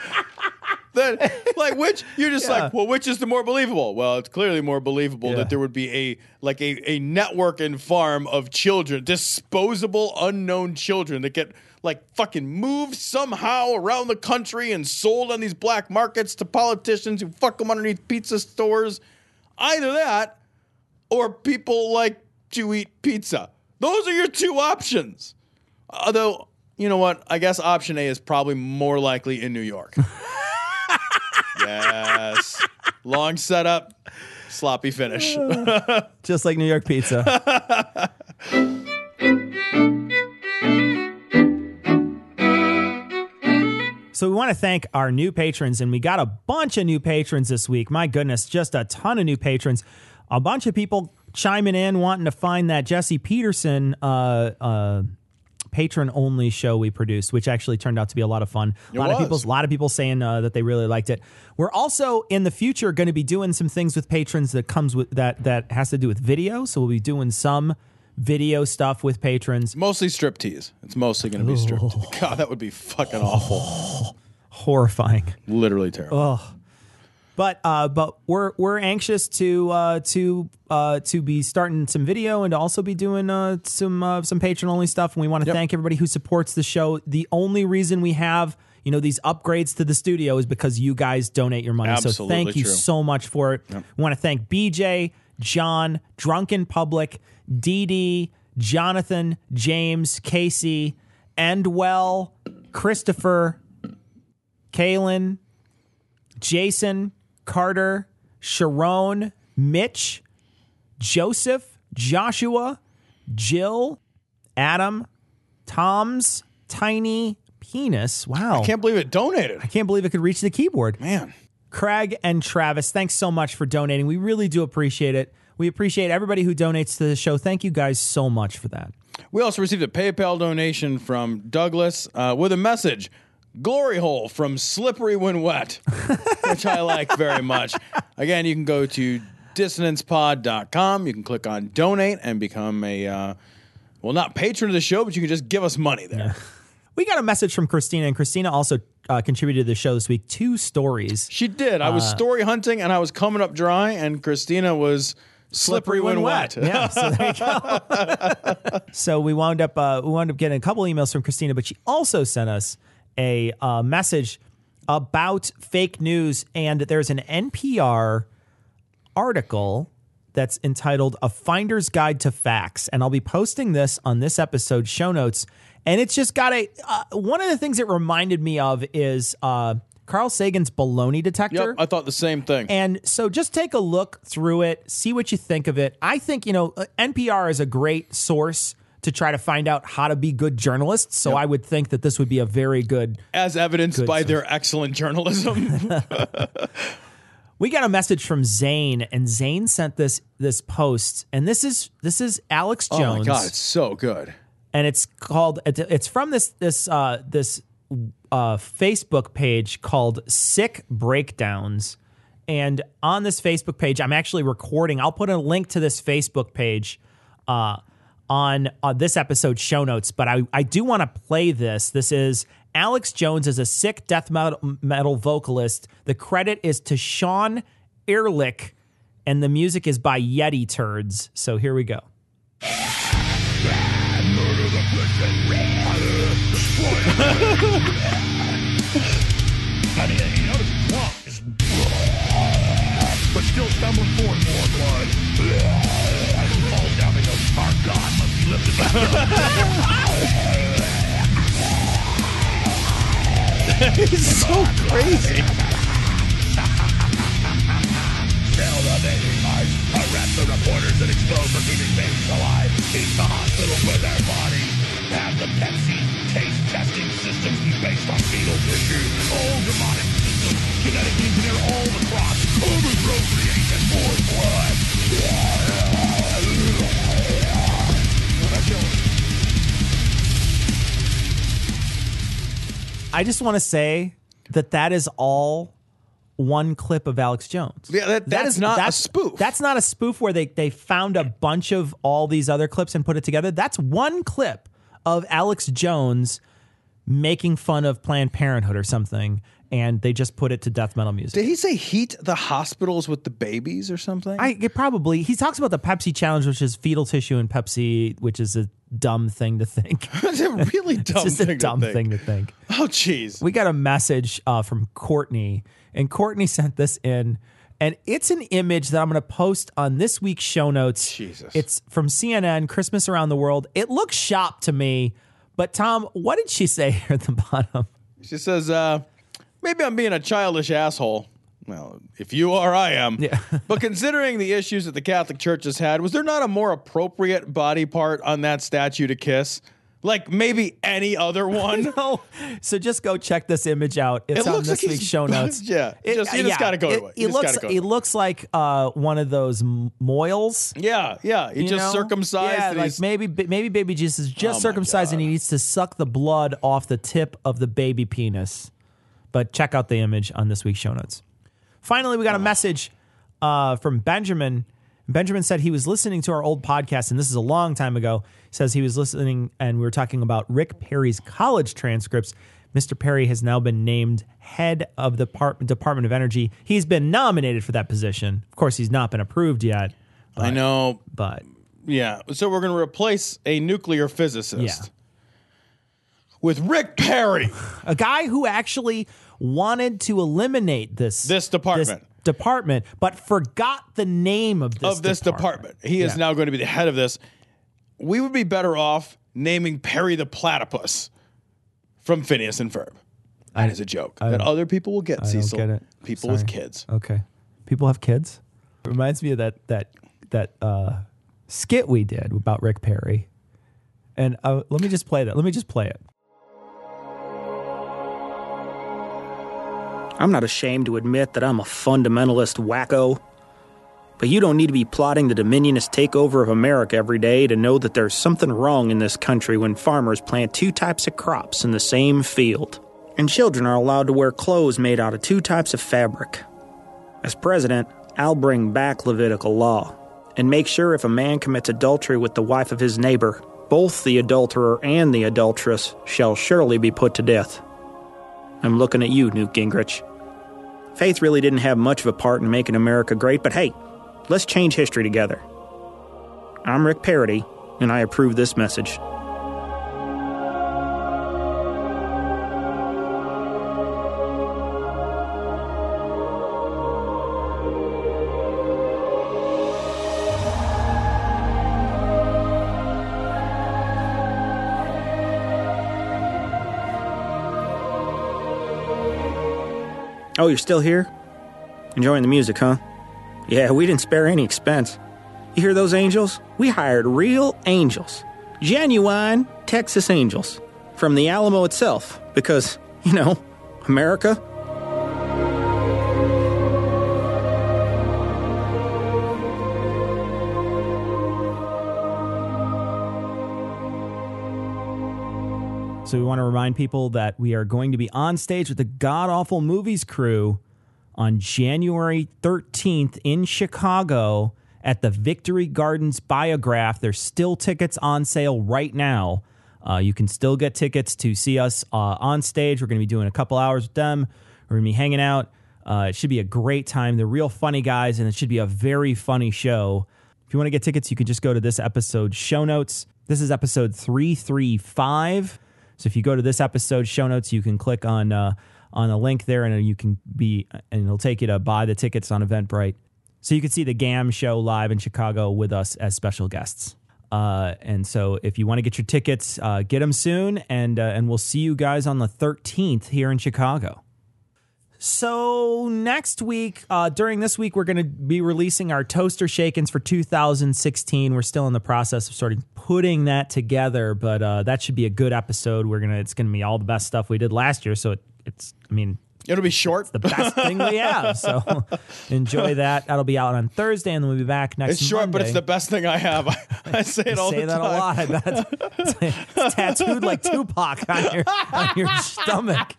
that like which you're just Yeah. like, well, which is the more believable? Well, it's clearly more believable Yeah. that there would be a like a a network and farm of children, disposable unknown children that get like fucking moved somehow around the country and sold on these black markets to politicians who fuck them underneath pizza stores. Either that or people like to eat pizza. Those are your two options. Although, you know what? I guess option A is probably more likely in New York. yes. Long setup, sloppy finish. Just like New York pizza. So we want to thank our new patrons, and we got a bunch of new patrons this week. My goodness, just a ton of new patrons. A bunch of people chiming in, wanting to find that Jesse Peterson uh, uh, patron only show we produced, which actually turned out to be a lot of fun. A lot of people, a lot of people saying uh, that they really liked it. We're also in the future going to be doing some things with patrons that comes with that that has to do with video. So we'll be doing some video stuff with patrons. mostly striptease. It's mostly going to be strip. God, that would be fucking awful. Horrifying. Literally terrible. Oh. But uh, but we're we're anxious to uh, to uh, to be starting some video and to also be doing uh, some uh, some patron only stuff. And we want to thank everybody who supports the show. The only reason we have you know these upgrades to the studio is because you guys donate your money. so Absolutely thank you true. so much for it. We want to thank BJ, John, Drunken Public, DD, Jonathan, James, Casey, Endwell, Christopher, Kaylin, Jason, Carter, Sharon, Mitch, Joseph, Joshua, Jill, Adam, Tom's tiny penis. Wow. I can't believe it donated. I can't believe it could reach the keyboard. Man. Craig and Travis, thanks so much for donating. We really do appreciate it. We appreciate everybody who donates to the show. Thank you guys so much for that. We also received a PayPal donation from Douglas uh, with a message Glory hole from Slippery When Wet, which I like very much. Again, you can go to dissonancepod.com. You can click on donate and become a, uh, well, not patron of the show, but you can just give us money there. We got a message from Christina, and Christina also uh, contributed to the show this week. Two stories. She did. I was Uh, story hunting and I was coming up dry, and Christina was slippery, when, wet. yeah, so there you go. so we wound up uh, we wound up getting a couple emails from Christina, but she also sent us a uh, message about fake news, and there's an NPR article that's entitled "A Finder's Guide to Facts," and I'll be posting this on this episode's show notes. And it's just got a uh, one of the things it reminded me of is uh, Carl Sagan's baloney detector. Yep, I thought the same thing. And so just take a look through it, see what you think of it. I think, you know, uh, NPR is a great source to try to find out how to be good journalists. So I would think that this would be a very good. As evidenced Good by source. their excellent journalism. We got a message from Zane, and Zane sent this this post, and this is this is Alex Jones. oh my God, it's so good. and it's called it's- it's from this this uh this uh Facebook page called Sick Breakdowns. And on this Facebook page, I'm actually recording. I'll put a link to this Facebook page uh on uh, this episode's show notes, but I, I do want to play this. This is Alex Jones as a sick death metal, metal vocalist. The credit is to Sean Ehrlich, and the music is by Yeti Turds. So here we go. This swamp is but still more blood. Down. He's so crazy. Tell the dating lies, arrest the reporters and expose for keeping babies alive. Eat the hospitals with their bodies. Have the Pepsi taste testing systems be based on fetal tissue. All demonic systems, genetic engineer all the crops. Overprocreate and more blood. I just want to say that that is all one clip of Alex Jones. Yeah, that- that That's- is not a spoof. That's not a spoof where they, they found a bunch of all these other clips and put it together. That's one clip of Alex Jones making fun of Planned Parenthood or something, and they just put it to death metal music. Did he say heat the hospitals with the babies or something? I it probably he talks about the Pepsi challenge, which is fetal tissue and Pepsi, which is a dumb thing to think. it's a really dumb it's just thing a dumb think. thing to think. Oh, jeez. We got a message uh, from Courtney, and Courtney sent this in, and it's an image that I'm going to post on this week's show notes. Jesus. It's from CNN, Christmas Around the World. It looks shop to me, but Tom, what did she say here at the bottom? She says, uh, maybe I'm being a childish asshole. Well, if you are, I am. Yeah. but considering the issues that the Catholic Church has had, was there not a more appropriate body part on that statue to kiss? Like maybe any other one? no. So just go check this image out. It's It on this like week's show notes. yeah, just- you just gotta go it. it. You It looks. It looks like uh, one of those mohels. Yeah, yeah. He just know? circumcised. Yeah, like maybe maybe baby Jesus is Oh just my circumcised and he needs to suck the blood off the tip of the baby penis. But check out the image on this week's show notes. Finally, we got a message uh, from Benjamin. Benjamin said he was listening to our old podcast, and this is a long time ago. He says he was listening, and we were talking about Rick Perry's college transcripts. Mr. Perry has now been named head of the Par- Department of Energy. He's been nominated for that position. Of course, he's not been approved yet. I know, but yeah. So we're going to replace a nuclear physicist. Yeah. With Rick Perry, a guy who actually wanted to eliminate this This department. Department, but forgot the name of this of this department. He is Yeah. now going to be the head of this. we would be better off naming Perry the platypus from Phineas and Ferb. That is a joke I that other people will get. I don't Cecil, get it. people with kids. Okay. People have kids. It Reminds me of that that that uh, skit we did about Rick Perry. And uh, let me just play that. Let me just play it. I'm not ashamed to admit that I'm a fundamentalist wacko. But you don't need to be plotting the dominionist takeover of America every day to know that there's something wrong in this country when farmers plant two types of crops in the same field. And children are allowed to wear clothes made out of two types of fabric. As president, I'll bring back Levitical law and make sure if a man commits adultery with the wife of his neighbor, both the adulterer and the adulteress shall surely be put to death. I'm looking at you, Newt Gingrich. Faith really didn't have much of a part in making America great, but hey, let's change history together. I'm Rick Parody, and I approve this message. Oh, you're still here? Enjoying the music, huh? Yeah, we didn't spare any expense. You hear those angels? We hired real angels. Genuine Texas angels. From the Alamo itself. Because, you know, America. So we want to remind people that we are going to be on stage with the God Awful Movies crew on January 13th in Chicago at the Victory Gardens Biograph. There's still tickets on sale right now. Uh, you can still get tickets to see us uh, on stage. We're going to be doing a couple hours with them. We're going to be hanging out. Uh, it should be a great time. They're real funny guys, and it should be a very funny show. If you want to get tickets, you can just go to this episode's show notes. This is episode 335. So if you go to this episode show notes, you can click on uh, on a link there, and you can be, and it'll take you to buy the tickets on Eventbrite, so you can see the GAM show live in Chicago with us as special guests. Uh, and so if you want to get your tickets, uh, get them soon, and uh, and we'll see you guys on the 13th here in Chicago. So next week, uh, during this week, we're going to be releasing our toaster shakens for 2016. We're still in the process of sort of putting that together, but uh, that should be a good episode. We're gonna, it's going to be all the best stuff we did last year. So it, it's, I mean, it'll be short. the best thing we have. So enjoy that. That'll be out on Thursday, and then we'll be back next. Week. It's short, but it's the best thing I have. I, I say it all say the that time. a lot. I bet it's, it's tattooed like Tupac on your on your stomach.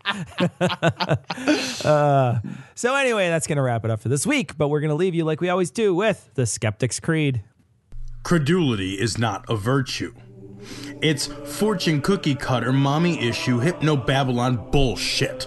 uh, so anyway, that's gonna wrap it up for this week. But we're gonna leave you like we always do with the Skeptic's Creed. Credulity is not a virtue. It's fortune cookie cutter, mommy issue, hypno Babylon bullshit.